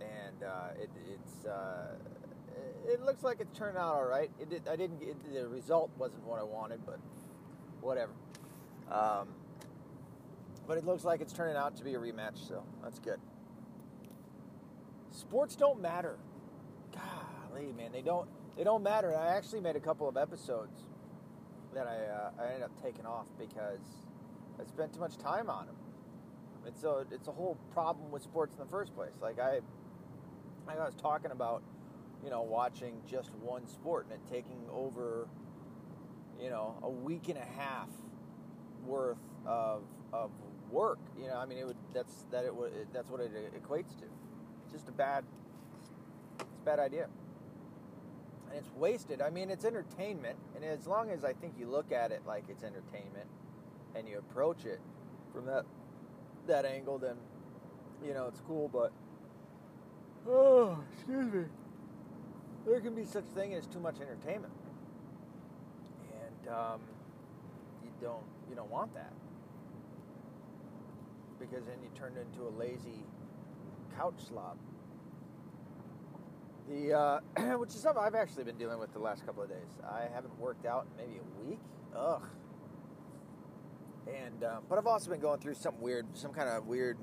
and uh, it, it's uh, it looks like it's turned out all right. It did, I didn't. It, the result wasn't what I wanted, but whatever. Um, but it looks like it's turning out to be a rematch, so that's good. Sports don't matter. Golly, man, they don't. They don't matter. I actually made a couple of episodes that I uh, I ended up taking off because I spent too much time on them. It's a it's a whole problem with sports in the first place. Like I, like I was talking about, you know, watching just one sport and it taking over, you know, a week and a half worth of of work. You know, I mean, it would that's that it would that's what it equates to. It's just a bad, it's a bad idea and it's wasted. I mean, it's entertainment, and as long as I think you look at it like it's entertainment, and you approach it from that that angle, then you know it's cool. But oh, excuse me, there can be such thing as too much entertainment, and um, you don't you don't want that because then you turn into a lazy couch slob. The uh, which is something I've actually been dealing with the last couple of days. I haven't worked out in maybe a week. Ugh. And uh, but I've also been going through something weird, some kind of weird.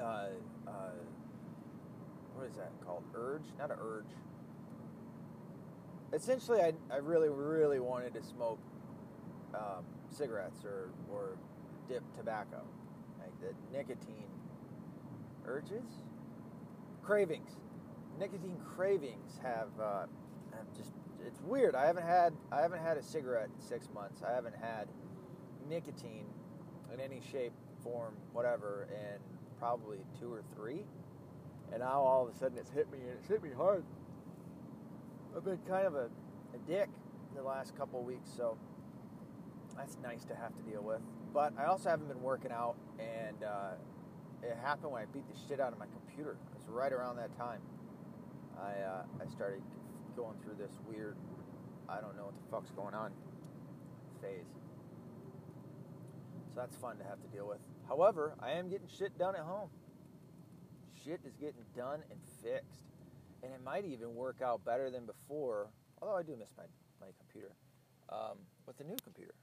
Uh, uh, what is that called? Urge? Not an urge. Essentially, I, I really really wanted to smoke um, cigarettes or or dip tobacco, like the nicotine urges, cravings nicotine cravings have, uh, have just it's weird. I haven't had I haven't had a cigarette in six months. I haven't had nicotine in any shape, form, whatever, in probably two or three. And now all of a sudden it's hit me and it's hit me hard. I've been kind of a, a dick the last couple weeks, so that's nice to have to deal with. But I also haven't been working out, and uh, it happened when I beat the shit out of my computer. It was right around that time. I uh, I started going through this weird, I don't know what the fuck's going on phase. So that's fun to have to deal with. However, I am getting shit done at home. Shit is getting done and fixed. And it might even work out better than before, although I do miss my, my computer, um, with the new computer.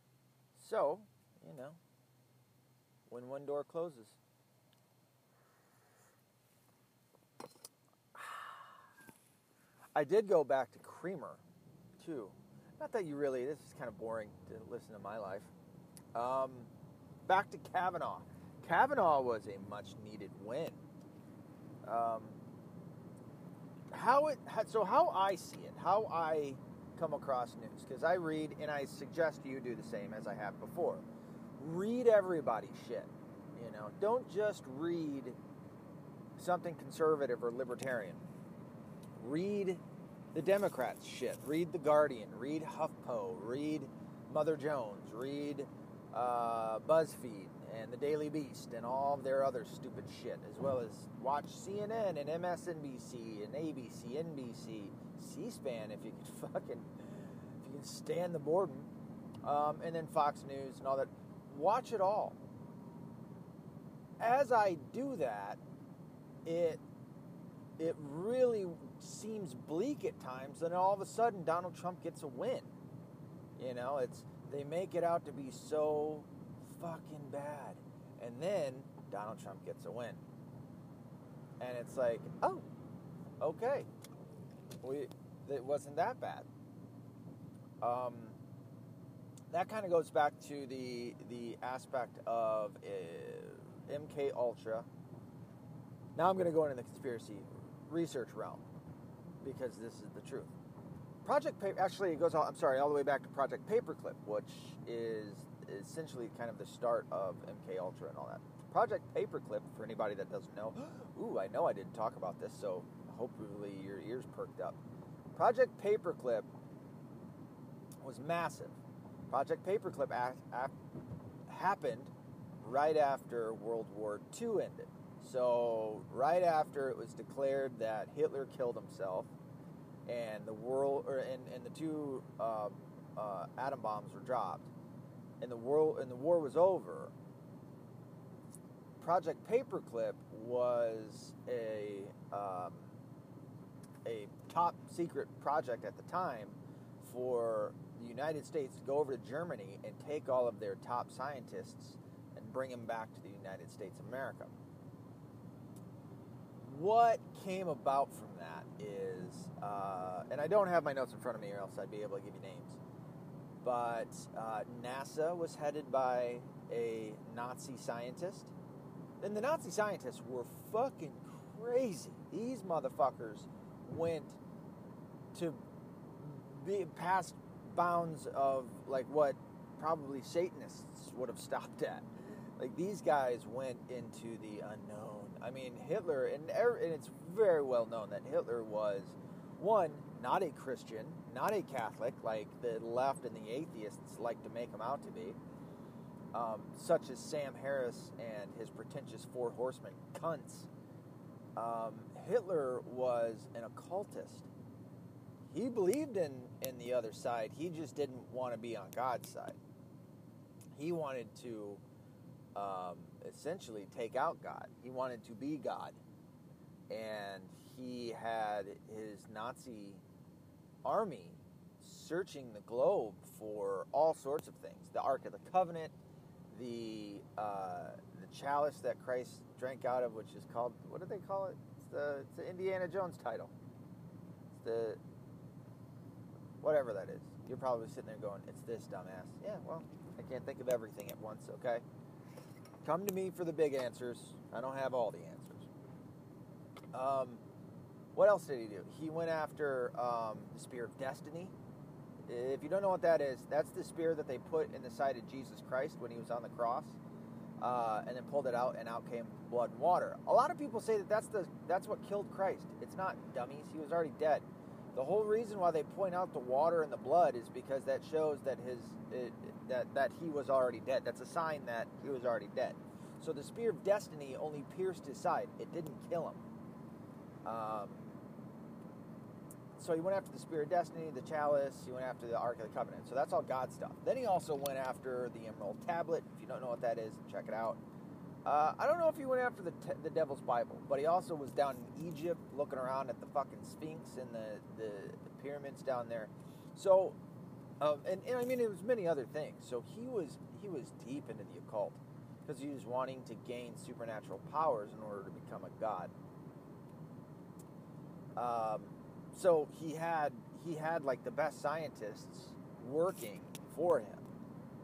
So, you know, when one door closes, I did go back to Creamer, too. Not that you really, this is kind of boring to listen to my life. Um, back to Kavanaugh. Kavanaugh was a much needed win. Um, how it, so how I see it, how I come across news, because I read, and I suggest you do the same as I have before. Read everybody's shit. You know, don't just read something conservative or libertarian. Read the Democrats shit. Read The Guardian. Read HuffPo. Read Mother Jones. Read uh, BuzzFeed and the Daily Beast and all of their other stupid shit, as well as watch CNN and MSNBC and ABC, NBC, C-SPAN if you can fucking if you can stand the boredom, um, and then Fox News and all that. Watch it all. as I do that, it it really seems bleak at times. And all of a sudden, Donald Trump gets a win. You know, it's they make it out to be so fucking bad, and then Donald Trump gets a win, and it's like, oh, okay, we it wasn't that bad. Um, that kind of goes back to the the aspect of uh, MK Ultra. Now I'm going to go into the conspiracy research realm because this is the truth. Project Paper actually it goes all, I'm sorry all the way back to Project Paperclip, which is essentially kind of the start of MK Ultra and all that. Project Paperclip, for anybody that doesn't know, ooh, I know I didn't talk about this, so hopefully your ears perked up. Project Paperclip was massive. Project Paperclip act, act, happened right after World War II ended. So, right after it was declared that Hitler killed himself, and the world, or and, and the two uh, uh, atom bombs were dropped, and the world and the war was over. Project Paperclip was a um, a top secret project at the time for the United States to go over to Germany and take all of their top scientists and bring them back to the United States of America what came about from that is, uh, and I don't have my notes in front of me, or else I'd be able to give you names. But uh, NASA was headed by a Nazi scientist. And the Nazi scientists were fucking crazy. These motherfuckers went to be past bounds of like what probably Satanists would have stopped at. Like these guys went into the unknown I mean, Hitler, and, and it's very well known that Hitler was, one, not a Christian, not a Catholic, like the left and the atheists like to make him out to be, um, such as Sam Harris and his pretentious four horsemen cunts. Um, Hitler was an occultist. He believed in, in the other side, he just didn't want to be on God's side. He wanted to um, essentially take out God. He wanted to be God. And he had his Nazi army searching the globe for all sorts of things the Ark of the Covenant, the, uh, the chalice that Christ drank out of, which is called, what do they call it? It's the, it's the Indiana Jones title. It's the, whatever that is. You're probably sitting there going, it's this, dumbass. Yeah, well, I can't think of everything at once, okay? Come to me for the big answers. I don't have all the answers. Um, what else did he do? He went after um, the Spear of Destiny. If you don't know what that is, that's the spear that they put in the side of Jesus Christ when he was on the cross, uh, and then pulled it out, and out came blood and water. A lot of people say that that's the that's what killed Christ. It's not, dummies. He was already dead. The whole reason why they point out the water and the blood is because that shows that his it, that that he was already dead. That's a sign that he was already dead. So the spear of destiny only pierced his side; it didn't kill him. Um, so he went after the spear of destiny, the chalice. He went after the ark of the covenant. So that's all God stuff. Then he also went after the emerald tablet. If you don't know what that is, check it out. Uh, I don't know if he went after the, the Devil's Bible, but he also was down in Egypt looking around at the fucking Sphinx and the, the, the pyramids down there. So um, and, and I mean, it was many other things. So he was he was deep into the occult because he was wanting to gain supernatural powers in order to become a god. Um, so he had he had like the best scientists working for him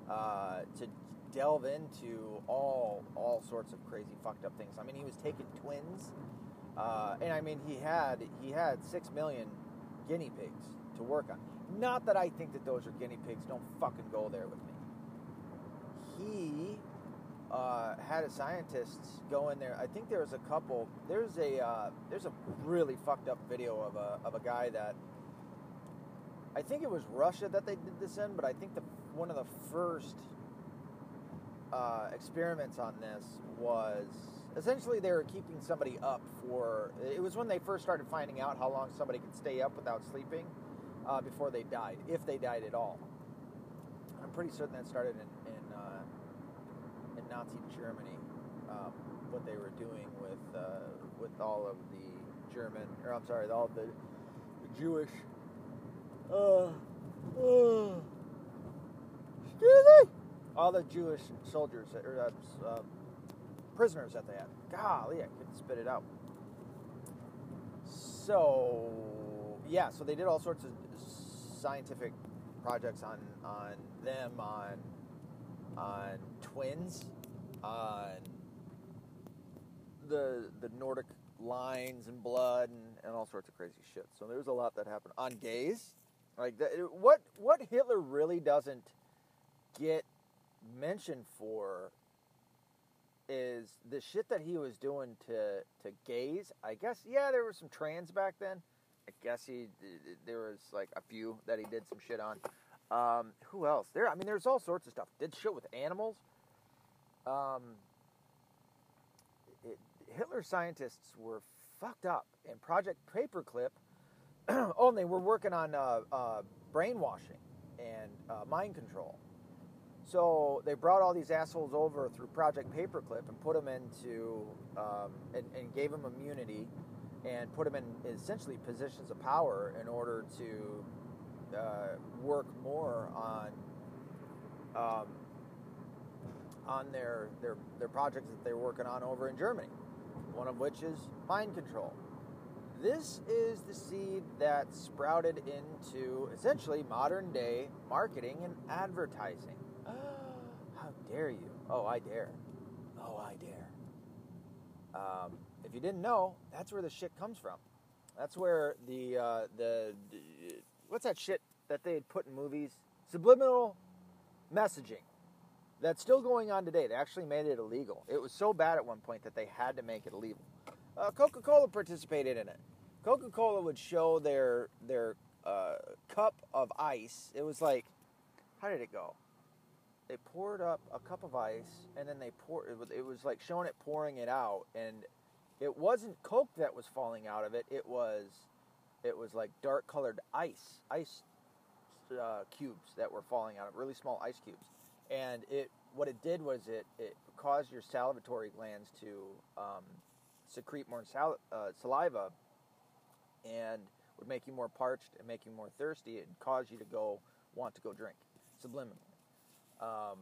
uh, to delve into all all sorts of crazy fucked up things. I mean, he was taking twins, uh, and I mean he had he had six million guinea pigs to work on. Not that I think that those are guinea pigs. Don't fucking go there with me. He uh, had a scientist go in there. I think there was a couple. There's a uh, there's a really fucked up video of a of a guy that I think it was Russia that they did this in, but I think the one of the first uh, experiments on this was essentially they were keeping somebody up for. It was when they first started finding out how long somebody could stay up without sleeping uh, before they died, if they died at all. I'm pretty certain that started in in, uh, in Nazi Germany. Um, what they were doing with uh, with all of the German, or I'm sorry, all the, the Jewish. Uh, uh, excuse me. All the Jewish soldiers or uh, uh, prisoners that they had. Golly, I couldn't spit it out. So yeah, so they did all sorts of scientific projects on on them on on twins on the the Nordic lines and blood and, and all sorts of crazy shit. So there's a lot that happened on gays. Like that, what what Hitler really doesn't get mentioned for is the shit that he was doing to to gays. I guess yeah, there were some trans back then. I guess he there was like a few that he did some shit on. Um, who else? There, I mean, there's all sorts of stuff. Did shit with animals. Um, it, Hitler scientists were fucked up. And Project Paperclip, oh, and they were working on uh, uh, brainwashing and uh, mind control. So they brought all these assholes over through Project Paperclip and put them into um, and, and, gave them immunity and put them in essentially positions of power in order to uh, work more on um, on their, their their projects that they're working on over in Germany. One of which is mind control. This is the seed that sprouted into essentially modern day marketing and advertising. How dare you? Oh, I dare. Oh, I dare. Um, if you didn't know, that's where the shit comes from. That's where the uh, the what's that shit that they had put in movies? Subliminal messaging. That's still going on today. They actually made it illegal. It was so bad at one point that they had to make it illegal. Uh, Coca Cola participated in it. Coca Cola would show their their uh, cup of ice. It was like, how did it go? They poured up a cup of ice, and then they poured. It was, it was like showing it pouring it out, and it wasn't Coke that was falling out of it. It was it was like dark colored ice, ice uh, cubes that were falling out of really small ice cubes, and it what it did was it it caused your salivatory glands to um, secrete more sal- uh, saliva, and would make you more parched and make you more thirsty and cause you to go want to go drink subliminally. Um,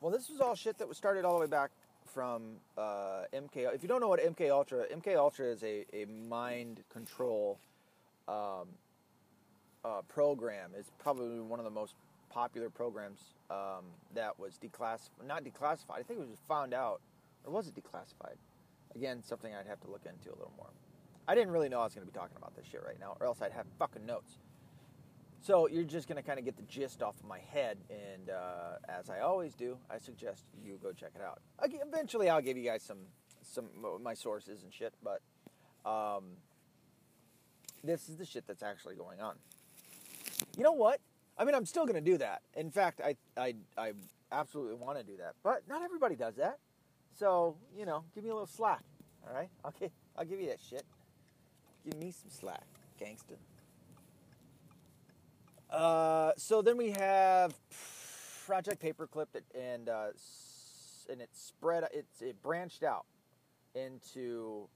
well, this was all shit that was started all the way back from uh, MK. If you don't know what MK Ultra, MK Ultra is a, a mind control um, uh, program. It's probably one of the most popular programs um, that was declassified, not declassified. I think it was found out, or was it declassified? Again, something I'd have to look into a little more. I didn't really know I was going to be talking about this shit right now, or else I'd have fucking notes. So you're just going to kind of get the gist off of my head, and uh, as I always do, I suggest you go check it out. Eventually, I'll give you guys some some my sources and shit, but um, this is the shit that's actually going on. You know what? I mean, I'm still going to do that. In fact, I I I absolutely want to do that, but not everybody does that. So you know, give me a little slack. All right, okay, I'll give you that shit. Give me some slack, gangster. Uh, so then we have Project Paperclip, and uh, and it spread. It's it branched out into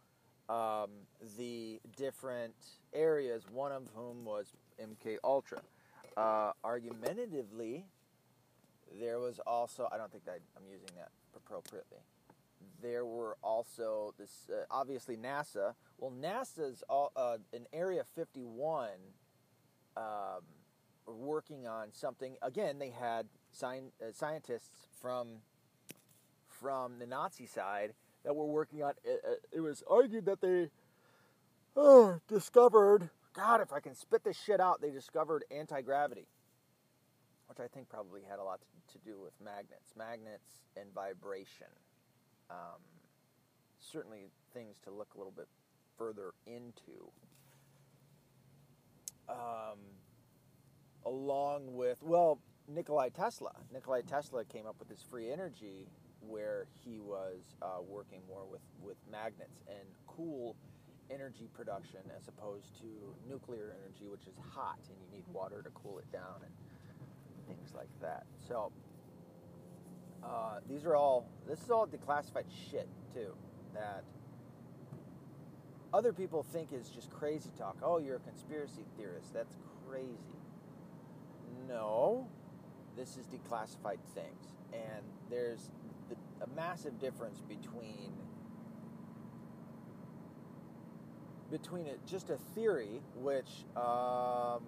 um, the different areas. One of whom was MK Ultra. Uh, argumentatively, there was also. I don't think that I'm using that appropriately. There were also this. Uh, obviously, NASA. Well, NASA's all, uh, Area 51. Um, working on something. Again, they had sci- uh, scientists from from the Nazi side that were working on. It, uh, it was argued that they uh, discovered. God, if I can spit this shit out, they discovered anti gravity, which I think probably had a lot to, to do with magnets, magnets and vibration. Um, certainly, things to look a little bit further into. Um, along with, well, Nikolai Tesla. Nikolai Tesla came up with this free energy where he was uh, working more with, with magnets and cool energy production as opposed to nuclear energy, which is hot and you need water to cool it down and things like that. So, Uh, these are all. This is all declassified shit too. That other people think is just crazy talk. Oh, you're a conspiracy theorist. That's crazy. No, this is declassified things, and there's the, a massive difference between between it, just a theory, which um,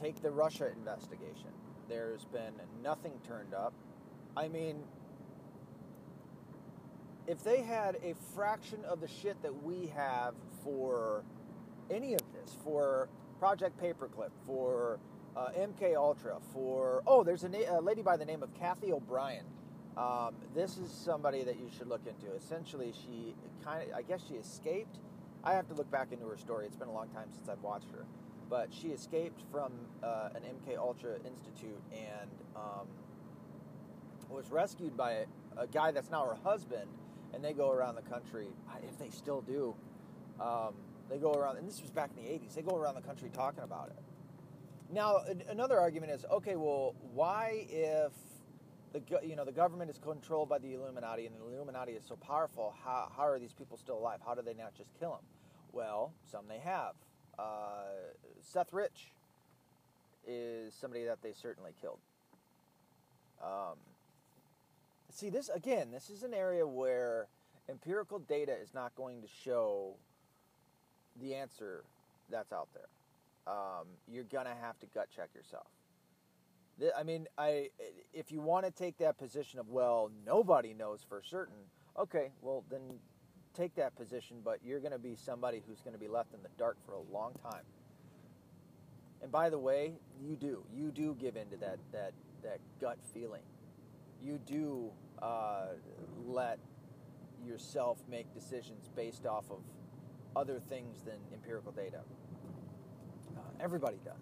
take the Russia investigation. There's been nothing turned up. I mean, if they had a fraction of the shit that we have for any of this, for Project Paperclip, for uh, MK Ultra, for oh, there's a, na- a, lady by the name of Cathy O'Brien. Um, this is somebody that you should look into. Essentially, she kind of, I guess, she escaped. I have to look back into her story. It's been a long time since I've watched her, but she escaped from uh, an MK Ultra institute and um, was rescued by a, a guy that's now her husband and they go around the country, if they still do, um, they go around, and this was back in the 80s, they go around the country talking about it. Now, another argument is, okay, well, why if the you know the government is controlled by the Illuminati and the Illuminati is so powerful, how, how are these people still alive? How do they not just kill them? Well, some they have. Uh, Seth Rich is somebody that they certainly killed. Um, see this again this is an area where empirical data is not going to show the answer that's out there um, you're gonna have to gut check yourself. I mean i if you want to take that position of well nobody knows for certain okay well then take that position but you're going to be somebody who's going to be left in the dark for a long time. And by the way you do you do give into that that that gut feeling. You do uh, let yourself make decisions based off of other things than empirical data. Everybody does.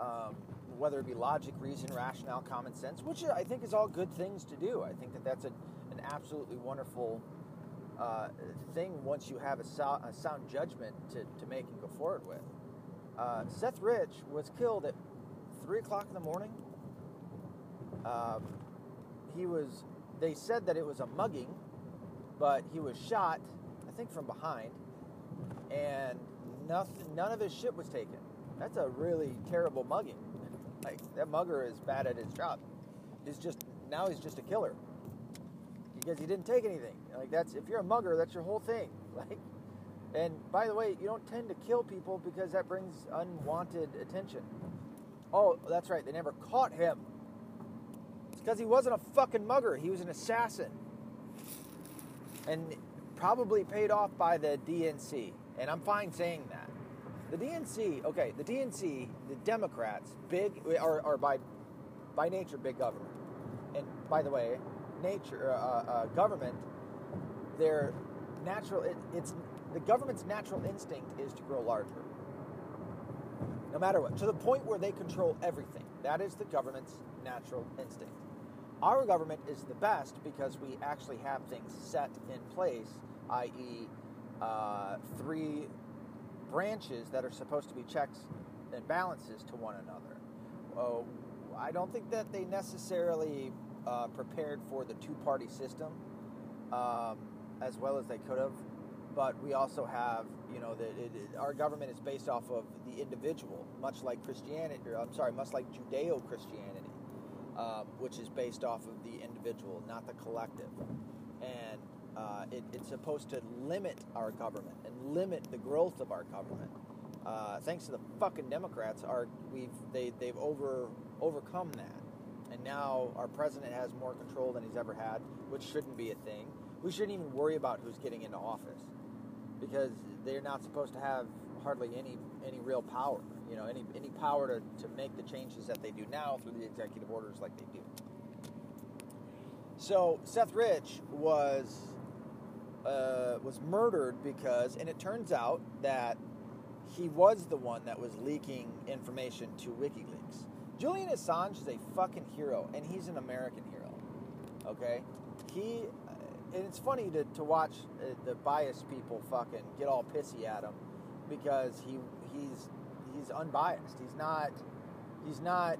Um, whether it be logic, reason, rationale, common sense, which I think is all good things to do. I think that that's a, an absolutely wonderful uh, thing once you have a, so- a, sound judgment to, to make and go forward with. Uh, Seth Rich was killed at 3 o'clock in the morning. Um, he was they said that it was a mugging, but he was shot, I think from behind, and nothing none of his shit was taken. That's a really terrible mugging. Like that mugger is bad at his job. He's just now he's just a killer. Because he didn't take anything. Like that's if you're a mugger, that's your whole thing. Like and by the way, you don't tend to kill people because that brings unwanted attention. Oh, that's right, they never caught him It's because he wasn't a fucking mugger. He was an assassin. And probably paid off by the DNC. And I'm fine saying that. The DNC, okay, the DNC, the Democrats, big, are, are by, by nature big government. And by the way, nature, uh, uh, government, their natural, it, it's, the government's natural instinct is to grow larger. No matter what. To the point where they control everything. That is the government's natural instinct. Our government is the best because we actually have things set in place, i.e., uh, three branches that are supposed to be checks and balances to one another. Oh, I don't think that they necessarily uh, prepared for the two party system um, as well as they could have. But we also have, you know, that our government is based off of the individual, much like Christianity, or I'm sorry, much like Judeo Christianity um, which is based off of the individual, not the collective. And uh, it, it's supposed to limit our government limit the growth of our government. Uh, thanks to the fucking Democrats, our we've they they've over overcome that, and now our president has more control than he's ever had, which shouldn't be a thing. We shouldn't even worry about who's getting into office because they're not supposed to have hardly any any real power you know, any any power to, to make the changes that they do now through the executive orders like they do. So Seth Rich was uh, was murdered because, and it turns out that he was the one that was leaking information to WikiLeaks. Julian Assange is a fucking hero, and he's an American hero. Okay, he. And it's funny to, to watch uh, the biased people fucking get all pissy at him because he he's he's unbiased. He's not he's not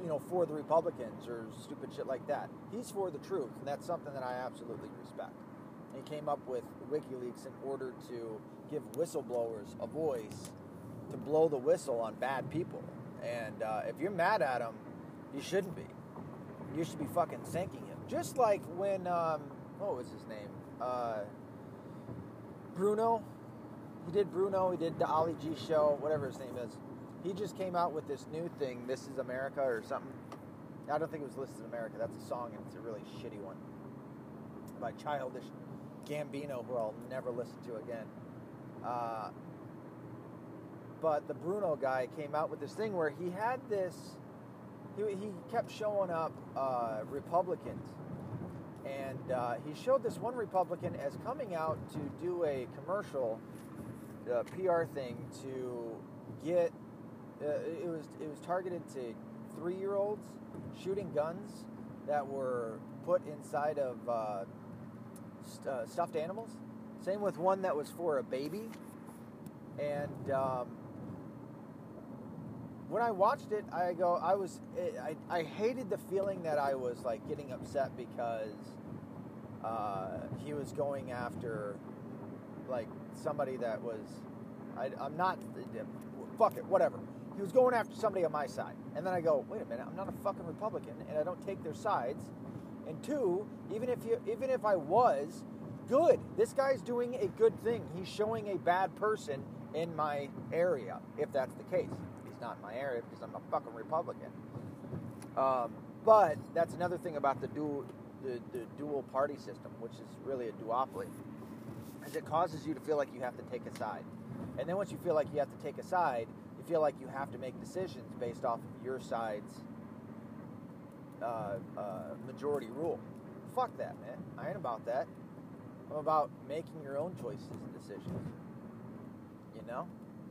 you know, for the Republicans or stupid shit like that. He's for the truth, and that's something that I absolutely respect. And he came up with WikiLeaks in order to give whistleblowers a voice to blow the whistle on bad people. And uh, if you're mad at him, you shouldn't be. You should be fucking thanking him. Just like when, um, what was his name? Uh, Bruno. He did Bruno. He did the Ali G show, whatever his name is. He just came out with this new thing, This is America or something. I don't think it was This is America. That's a song, and it's a really shitty one by Childish Gambino, who I'll never listen to again. Uh, but the Bruno guy came out with this thing where he had this. He, he kept showing up uh, Republicans, and uh, he showed this one Republican as coming out to do a commercial uh, PR thing to get uh, it was it was targeted to three year olds shooting guns that were put inside of uh, st- stuffed animals. Same with one that was for a baby. And um, when I watched it, I go, I was, I, I hated the feeling that I was like getting upset because uh, he was going after like somebody that was, I, I'm not, fuck it, whatever he was going after somebody on my side. And then I go, wait a minute, I'm not a fucking Republican, and I don't take their sides. And two, even if you, even if I was, good. This guy's doing a good thing. He's showing a bad person in my area, if that's the case. He's not in my area because I'm a fucking Republican. Um, but that's another thing about the dual, the, the dual party system, which is really a duopoly, is it causes you to feel like you have to take a side. And then once you feel like you have to take a side, you feel like you have to make decisions based off of your side's uh, uh, majority rule. Fuck that, man. I ain't about that. I'm about making your own choices and decisions. You know?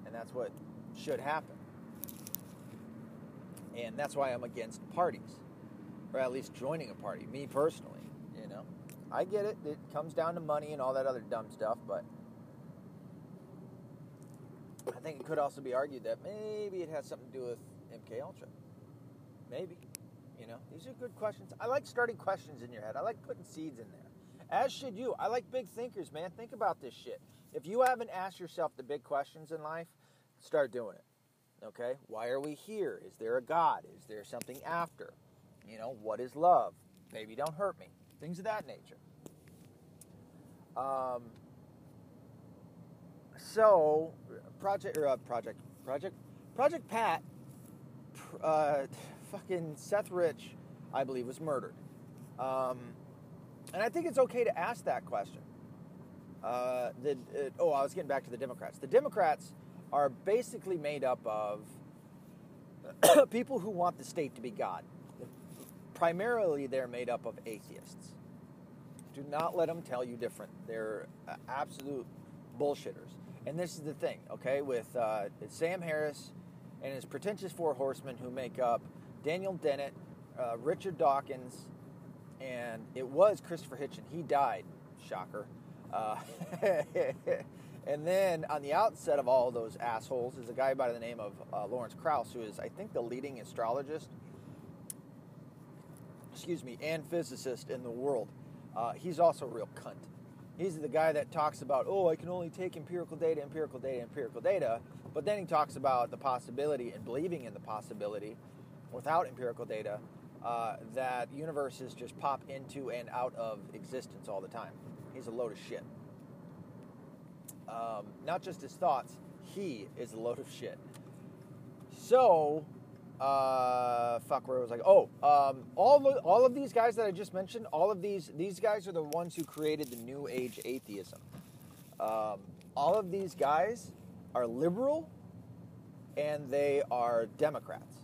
And that's what should happen. And that's why I'm against parties, or at least joining a party, me personally. You know? I get it. It comes down to money and all that other dumb stuff, but I think it could also be argued that maybe it has something to do with MK Ultra. Maybe. You know, these are good questions. I like starting questions in your head. I like putting seeds in there. As should you. I like big thinkers, man. Think about this shit. If you haven't asked yourself the big questions in life, start doing it. Okay? Why are we here? Is there a God? Is there something after? You know, what is love? Maybe don't hurt me. Things of that nature. Um, so project or uh, project project project Pat, uh, fucking Seth Rich, I believe, was murdered, um, and I think it's okay to ask that question. Uh, the, uh, oh, I was getting back to the Democrats. The Democrats are basically made up of people who want the state to be God. Primarily, they're made up of atheists. Do not let them tell you different. They're uh, absolute bullshitters. And this is the thing, okay, with uh, Sam Harris and his pretentious four horsemen who make up Daniel Dennett, uh, Richard Dawkins, and it was Christopher Hitchen. He died, shocker. Uh, and then on the outset of all of those assholes is a guy by the name of uh, Lawrence Krauss, who is, I think, the leading astrologist, excuse me, and physicist in the world. Uh, he's also a real cunt. He's the guy that talks about, oh, I can only take empirical data, empirical data, empirical data. But then he talks about the possibility and believing in the possibility without empirical data uh, that universes just pop into and out of existence all the time. He's a load of shit. Um, not just his thoughts, he is a load of shit. So, uh, fuck, where was I? Oh, um, all all of these guys that I just mentioned, all of these these guys are the ones who created the New Age atheism. Um, all of these guys are liberal, and they are Democrats.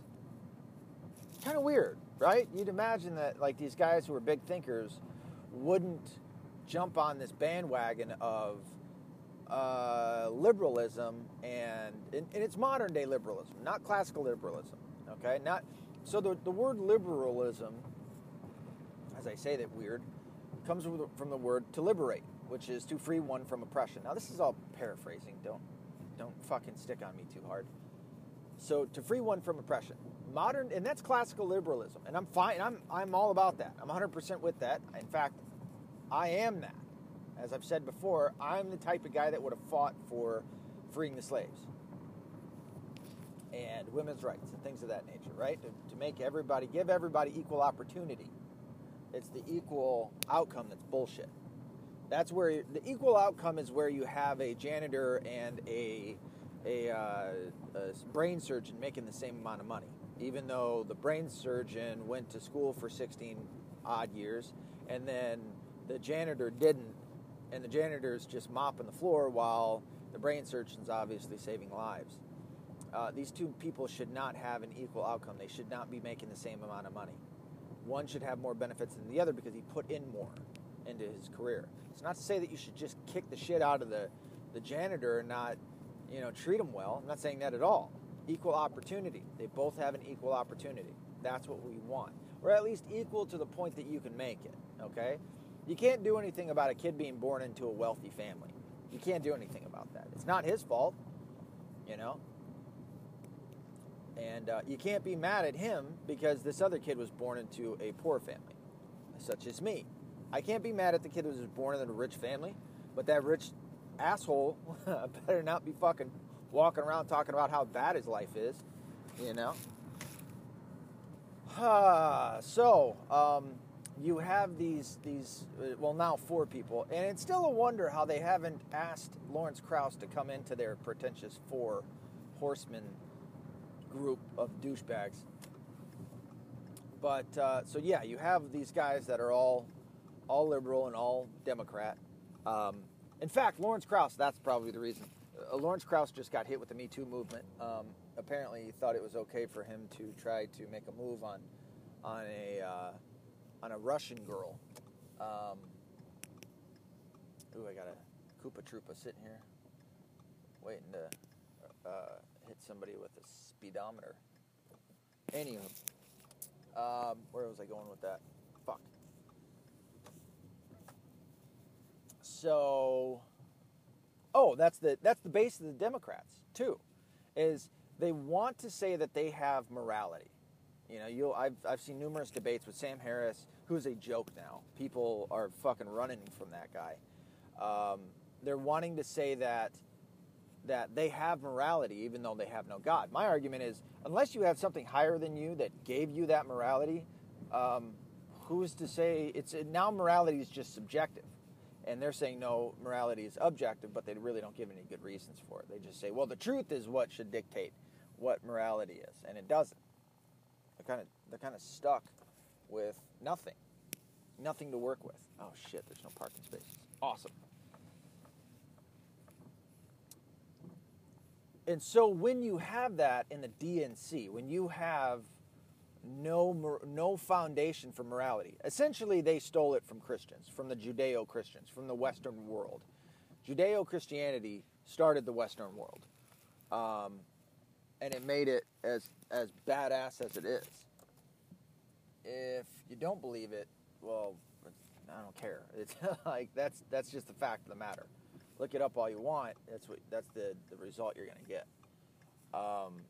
Kind of weird, right? You'd imagine that like these guys who are big thinkers wouldn't jump on this bandwagon of uh, liberalism and, and, and it's modern day liberalism, not classical liberalism. Okay, not so the, the word liberalism, as I say that weird, comes from the word to liberate, which is to free one from oppression. Now this is all paraphrasing. Don't don't fucking stick on me too hard. So to free one from oppression, modern, and that's classical liberalism, and I'm fine. I'm I'm all about that. I'm 100% with that. In fact, I am that. As I've said before, I'm the type of guy that would have fought for freeing the slaves and women's rights and things of that nature, right? To, to make everybody, give everybody equal opportunity. It's the equal outcome that's bullshit. That's where the equal outcome is where you have a janitor and a a, uh, a, brain surgeon making the same amount of money, even though the brain surgeon went to school for 16 odd years, and then the janitor didn't, and the janitor's just mopping the floor while the brain surgeon's obviously saving lives. Uh, these two people should not have an equal outcome. They should not be making the same amount of money. One should have more benefits than the other because he put in more into his career. It's not to say that you should just kick the shit out of the, the janitor and not, you know, treat them well. I'm not saying that at all. Equal opportunity. They both have an equal opportunity. That's what we want. Or at least equal to the point that you can make it, okay? You can't do anything about a kid being born into a wealthy family. You can't do anything about that. It's not his fault, you know? And uh, you can't be mad at him because this other kid was born into a poor family, such as me. I can't be mad at the kid who was born in a rich family, but that rich asshole better not be fucking walking around talking about how bad his life is, you know? so, um, you have these, these uh, well, now four people, and it's still a wonder how they haven't asked Lawrence Krauss to come into their pretentious four horsemen group of douchebags. But, uh, so yeah, you have these guys that are all all liberal and all Democrat. Um, in fact, Lawrence Krauss, that's probably the reason. Uh, Lawrence Krauss just got hit with the Me Too movement. Um, apparently, he thought it was okay for him to try to make a move on on a uh, on a Russian girl. Um, ooh, I got a Koopa Troopa sitting here, waiting to uh, hit somebody with a speedometer. Anywho, um, where was I going with that? Fuck. So oh that's the that's the base of the democrats too is they want to say that they have morality. You know you I've, I've seen numerous debates with sam harris who's a joke now. People are fucking running from that guy. Um, they're wanting to say that that they have morality even though they have no god. My argument is unless you have something higher than you that gave you that morality um, who's to say it's now morality is just subjective and they're saying no, morality is objective, but they really don't give any good reasons for it. They just say, well, the truth is what should dictate what morality is, and it doesn't. They're kind of they're kind of stuck with nothing, nothing to work with. Oh shit, there's no parking spaces. Awesome. And so when you have that in the DNC, when you have no, no foundation for morality. Essentially, they stole it from Christians, from the Judeo Christians, from the Western world. Judeo Christianity started the Western world, um, and it made it as as badass as it is. If you don't believe it, well, I don't care. It's like that's that's just the fact of the matter. Look it up all you want. That's what that's the the result you're to get. Um,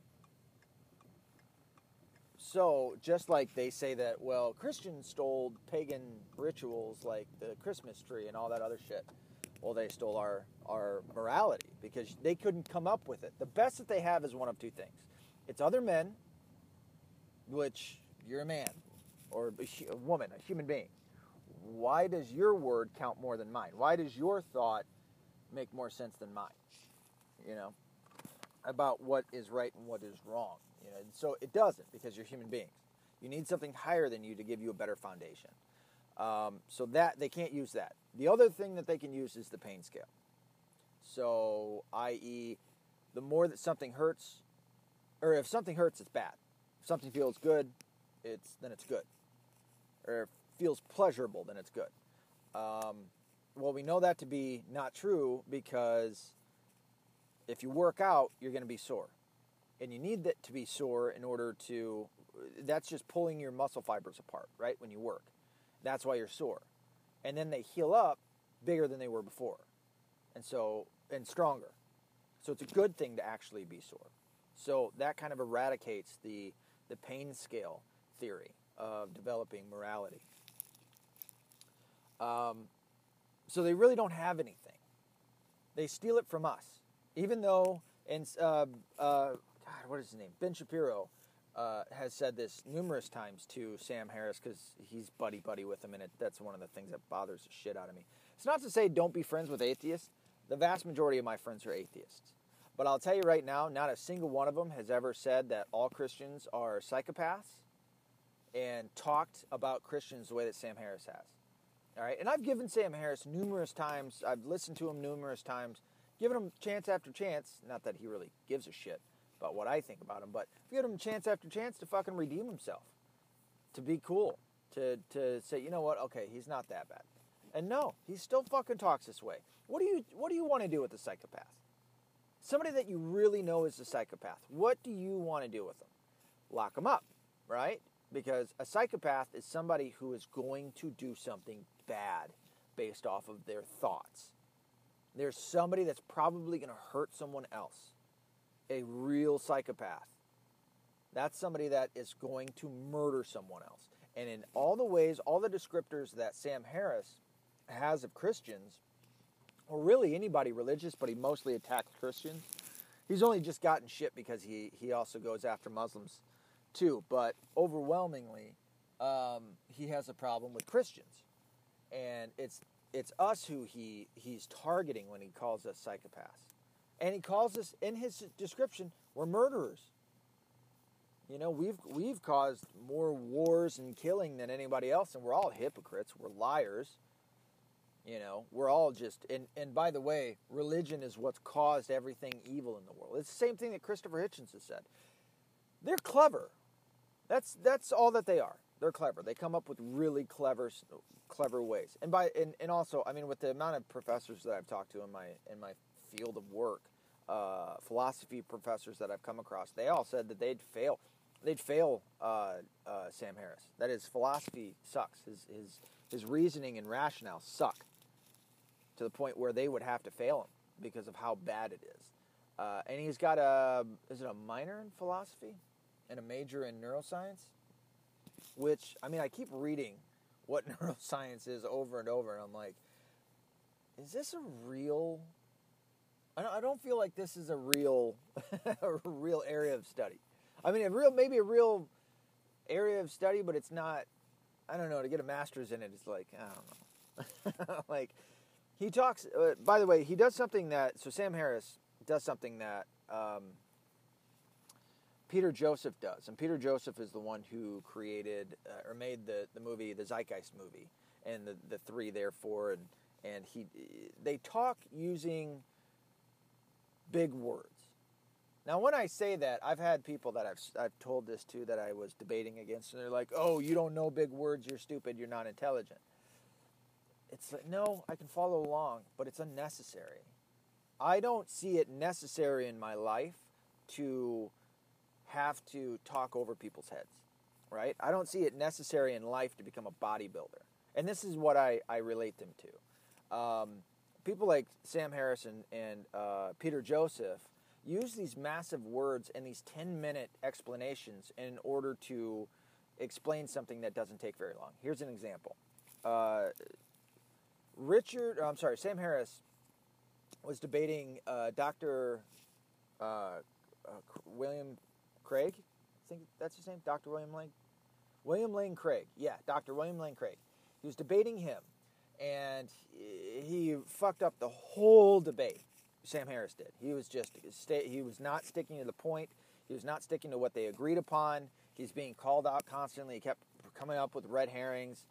so, just like they say that, well, Christians stole pagan rituals like the Christmas tree and all that other shit. Well, they stole our, our morality because they couldn't come up with it. The best that they have is one of two things it's other men, which you're a man or a woman, a human being. Why does your word count more than mine? Why does your thought make more sense than mine? You know, about what is right and what is wrong. You know, so it doesn't because you're human beings. You need something higher than you to give you a better foundation. Um, so that they can't use that. The other thing that they can use is the pain scale. So, i.e., the more that something hurts, or if something hurts, it's bad. If something feels good, it's then it's good. Or if feels pleasurable, then it's good. Um, well, we know that to be not true because if you work out, you're going to be sore and you need that to be sore in order to that's just pulling your muscle fibers apart right when you work. That's why you're sore. And then they heal up bigger than they were before and so and stronger. So it's a good thing to actually be sore. So that kind of eradicates the the pain scale theory of developing morality. Um, so they really don't have anything. They steal it from us, even though and uh, uh, God, what is his name? Ben Shapiro uh, has said this numerous times to Sam Harris because he's buddy buddy with him, and it, that's one of the things that bothers the shit out of me. It's not to say don't be friends with atheists. The vast majority of my friends are atheists. But I'll tell you right now, not a single one of them has ever said that all Christians are psychopaths and talked about Christians the way that Sam Harris has. All right, and I've given Sam Harris numerous times. I've listened to him numerous times, given him chance after chance. Not that he really gives a shit about what I think about him, but I've given him chance after chance to fucking redeem himself, to be cool, to to say, you know what? Okay, he's not that bad. And no, he still fucking talks this way. What do you what do you want to do with a psychopath? Somebody that you really know is a psychopath. What do you want to do with them? Lock them up, right? Because a psychopath is somebody who is going to do something bad based off of their thoughts. There's somebody that's probably going to hurt someone else. A real psychopath. That's somebody that is going to murder someone else. And in all the ways, all the descriptors that Sam Harris has of Christians, or really anybody religious, but he mostly attacks Christians. He's only just gotten shit because he, he also goes after Muslims too, but overwhelmingly, um, he has a problem with Christians. And it's it's us who he he's targeting when he calls us psychopaths. And he calls us in his description, we're murderers. You know, we've we've caused more wars and killing than anybody else, and we're all hypocrites. We're liars. You know, we're all just and and by the way, religion is what's caused everything evil in the world. It's the same thing that Christopher Hitchens has said. They're clever. That's that's all that they are. They're clever. They come up with really clever clever ways. And by and, and also, I mean with the amount of professors that I've talked to in my in my field of work, uh, philosophy professors that I've come across, they all said that they'd fail. They'd fail uh, uh, Sam Harris. That his philosophy sucks. His his his reasoning and rationale suck to the point where they would have to fail him because of how bad it is. Uh, and he's got a is it a minor in philosophy and a major in neuroscience? Which I mean, I keep reading what neuroscience is over and over, and I'm like, is this a real? I don't, feel like this is a real, a real area of study. I mean, a real maybe a real area of study, but it's not. I don't know. To get a master's in it, it is like I don't know. like he talks. Uh, by the way, he does something that. So Sam Harris does something that um, Peter Joseph does, and Peter Joseph is the one who created uh, or made the the movie, the Zeitgeist movie, and the the three therefore, and and he they talk using big words. Now, when I say that, I've had people that I've I've told this to that I was debating against, and they're like, "Oh, you don't know big words. You're stupid. You're not intelligent." it's like, no, I can follow along, but it's unnecessary. I don't see it necessary in my life to have to talk over people's heads, right? I don't see it necessary in life to become a bodybuilder. And this is what I, I relate them to. Um, people like Sam Harrison and uh, Peter Joseph use these massive words and these 10 minute explanations in order to explain something that doesn't take very long. Here's an example. Uh, Richard, I'm sorry, Sam Harris was debating uh, Dr. Uh, uh, William Craig. I think that's his name, Dr. William Lane. William Lane Craig. Yeah, Dr. William Lane Craig. He was debating him, and he fucked up the whole debate. Sam Harris did. He was just he was not sticking to the point. He was not sticking to what they agreed upon. He's being called out constantly. He kept coming up with red herrings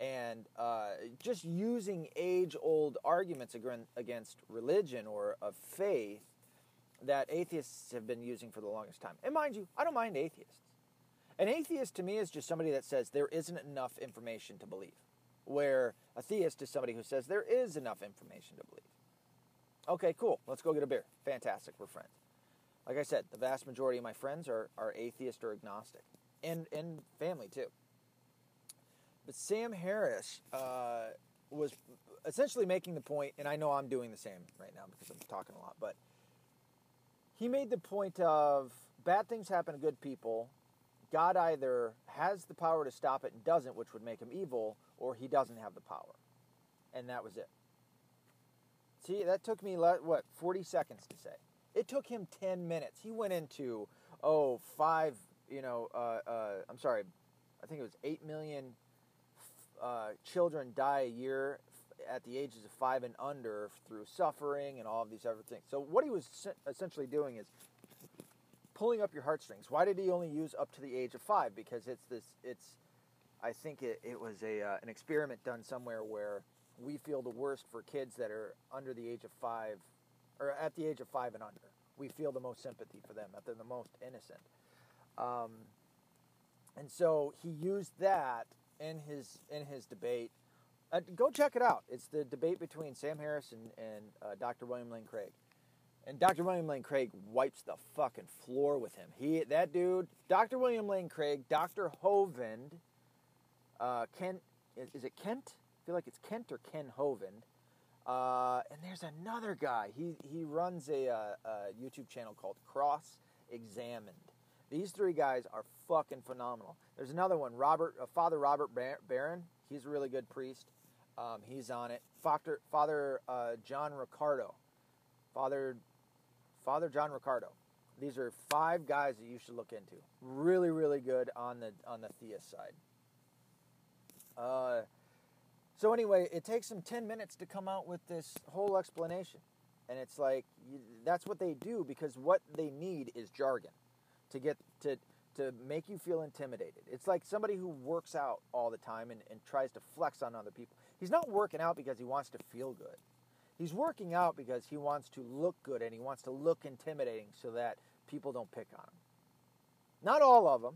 and uh, just using age old arguments against religion or of faith that atheists have been using for the longest time. And mind you, I don't mind atheists. An atheist to me is just somebody that says there isn't enough information to believe, where a theist is somebody who says there is enough information to believe. Okay, cool. Let's go get a beer. Fantastic. We're friends. Like I said, the vast majority of my friends are, are atheist or agnostic, and, and family too. But Sam Harris uh, was essentially making the point, and I know I'm doing the same right now because I'm talking a lot, but he made the point of bad things happen to good people, God either has the power to stop it and doesn't, which would make him evil, or he doesn't have the power. And that was it. See, that took me, what, 40 seconds to say. It took him 10 minutes. He went into, oh, five, you know, uh, uh, I'm sorry, I think it was 8 million uh, children die a year at the ages of five and under through suffering and all of these other things. So, what he was essentially doing is pulling up your heartstrings. Why did he only use up to the age of five? Because it's this, it's, I think it, it was a, uh, an experiment done somewhere where we feel the worst for kids that are under the age of five or at the age of five and under. We feel the most sympathy for them, that they're the most innocent. Um, and so he used that in his in his debate. Uh, go check it out. It's the debate between Sam Harris and, and uh, Dr. William Lane Craig. And Dr. William Lane Craig wipes the fucking floor with him. He that dude, Dr. William Lane Craig, Dr. Hovind, uh, Kent, is, it Kent? I feel like it's Kent or Ken Hovind. Uh, and there's another guy. He he runs a, uh, a YouTube channel called Cross Examined. These three guys are fucking phenomenal. There's another one, Robert, uh, Father Robert Barron. He's a really good priest. Um, he's on it. Father Father uh, John Riccardo, Father Father John Riccardo. These are five guys that you should look into. Really, really good on the on the theist side. Uh, so anyway, it takes them 10 minutes to come out with this whole explanation. And it's like that's what they do because what they need is jargon to get to to make you feel intimidated. It's like somebody who works out all the time and, and tries to flex on other people. He's not working out because he wants to feel good. He's working out because he wants to look good and he wants to look intimidating so that people don't pick on him. Not all of them,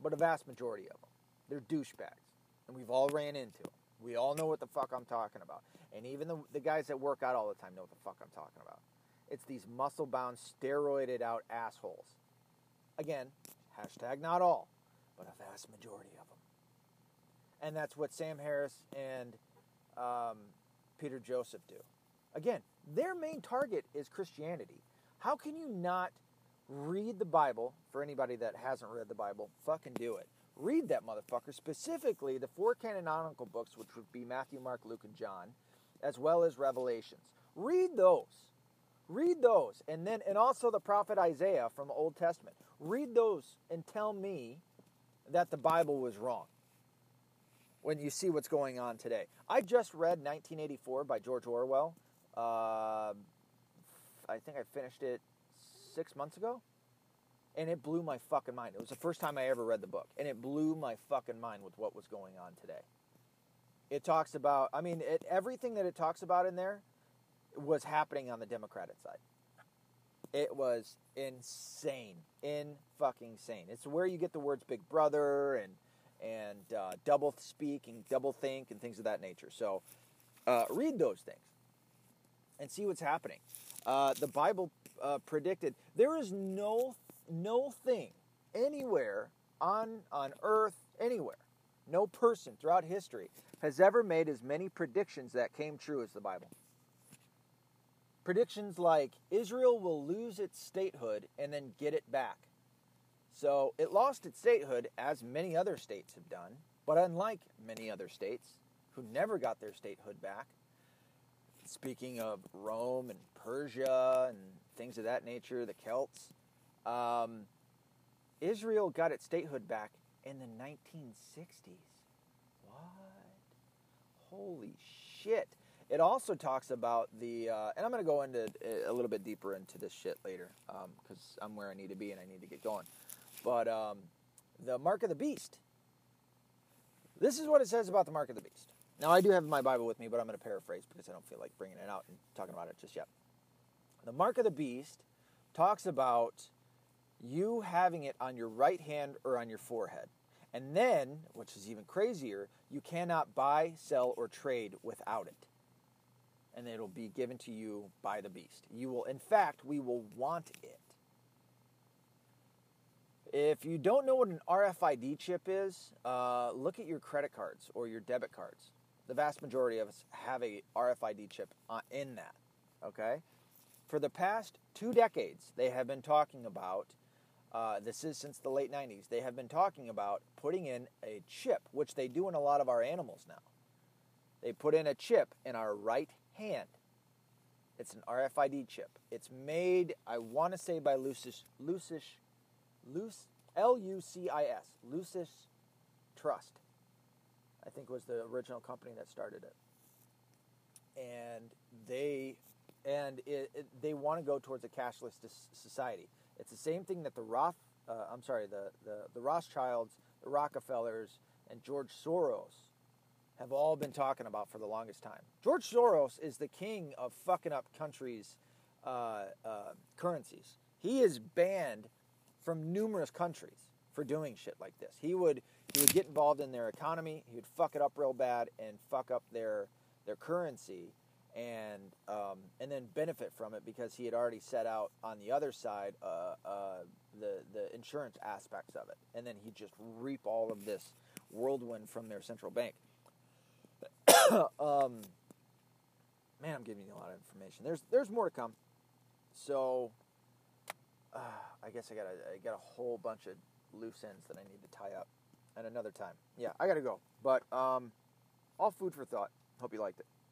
but a vast majority of them. They're douchebags. And we've all ran into them. We all know what the fuck I'm talking about. And even the, the guys that work out all the time know what the fuck I'm talking about. It's these muscle bound, steroided out assholes. Again, hashtag not all, but a vast majority of them. And that's what Sam Harris and um, Peter Joseph do. Again, their main target is Christianity. How can you not read the Bible? For anybody that hasn't read the Bible, fucking do it read that motherfucker, specifically the four canonical books, which would be Matthew, Mark, Luke, and John, as well as Revelations. Read those. Read those. And then and also the prophet Isaiah from the Old Testament. Read those and tell me that the Bible was wrong. When you see what's going on today. I just read 1984 by George Orwell. Uh, I think I finished it six months ago and it blew my fucking mind. It was the first time I ever read the book, and it blew my fucking mind with what was going on today. It talks about, I mean, it, everything that it talks about in there was happening on the Democratic side. It was insane, in fucking insane. It's where you get the words "Big Brother" and and uh, double speak and double think and things of that nature. So, uh, read those things and see what's happening. Uh, the Bible uh, predicted there is no no thing anywhere on, on earth, anywhere, no person throughout history has ever made as many predictions that came true as the Bible. Predictions like Israel will lose its statehood and then get it back. So it lost its statehood, as many other states have done, but unlike many other states who never got their statehood back, speaking of Rome and Persia and things of that nature, the Celts, um, Israel got its statehood back in the 1960s. What? Holy shit. It also talks about the, uh, and I'm going to go into uh, a little bit deeper into this shit later because um, I'm where I need to be and I need to get going. But um, the mark of the beast. This is what it says about the mark of the beast. Now, I do have my Bible with me, but I'm going to paraphrase because I don't feel like bringing it out and talking about it just yet. The mark of the beast talks about you having it on your right hand or on your forehead. And then, which is even crazier, you cannot buy, sell, or trade without it. And it'll be given to you by the beast. You will, in fact, we will want it. If you don't know what an RFID chip is, uh, look at your credit cards or your debit cards. The vast majority of us have a RFID chip uh, in that. Okay? For the past two decades, they have been talking about Uh, this is since the late 90s. They have been talking about putting in a chip, which they do in a lot of our animals now. They put in a chip in our right hand. It's an RFID chip. It's made, I want to say, by Lucis, Lucis, Luc, L-U-C-I-S, Lucis Trust. I think was the original company that started it. And they and it, it, they want to go towards a cashless society. It's the same thing that the Roth, uh, I'm sorry, the, the, the Rothschilds, the Rockefellers, and George Soros have all been talking about for the longest time. George Soros is the king of fucking up countries' uh, uh, currencies. He is banned from numerous countries for doing shit like this. He would he would get involved in their economy. He would fuck it up real bad and fuck up their their currency and um, and then benefit from it because he had already set out on the other side uh, uh, the the insurance aspects of it, and then he'd just reap all of this whirlwind from their central bank. um, man, I'm giving you a lot of information. There's there's more to come. So uh, I guess I got a, I got a whole bunch of loose ends that I need to tie up, and another time. Yeah, I got to go. But um, all food for thought. Hope you liked it.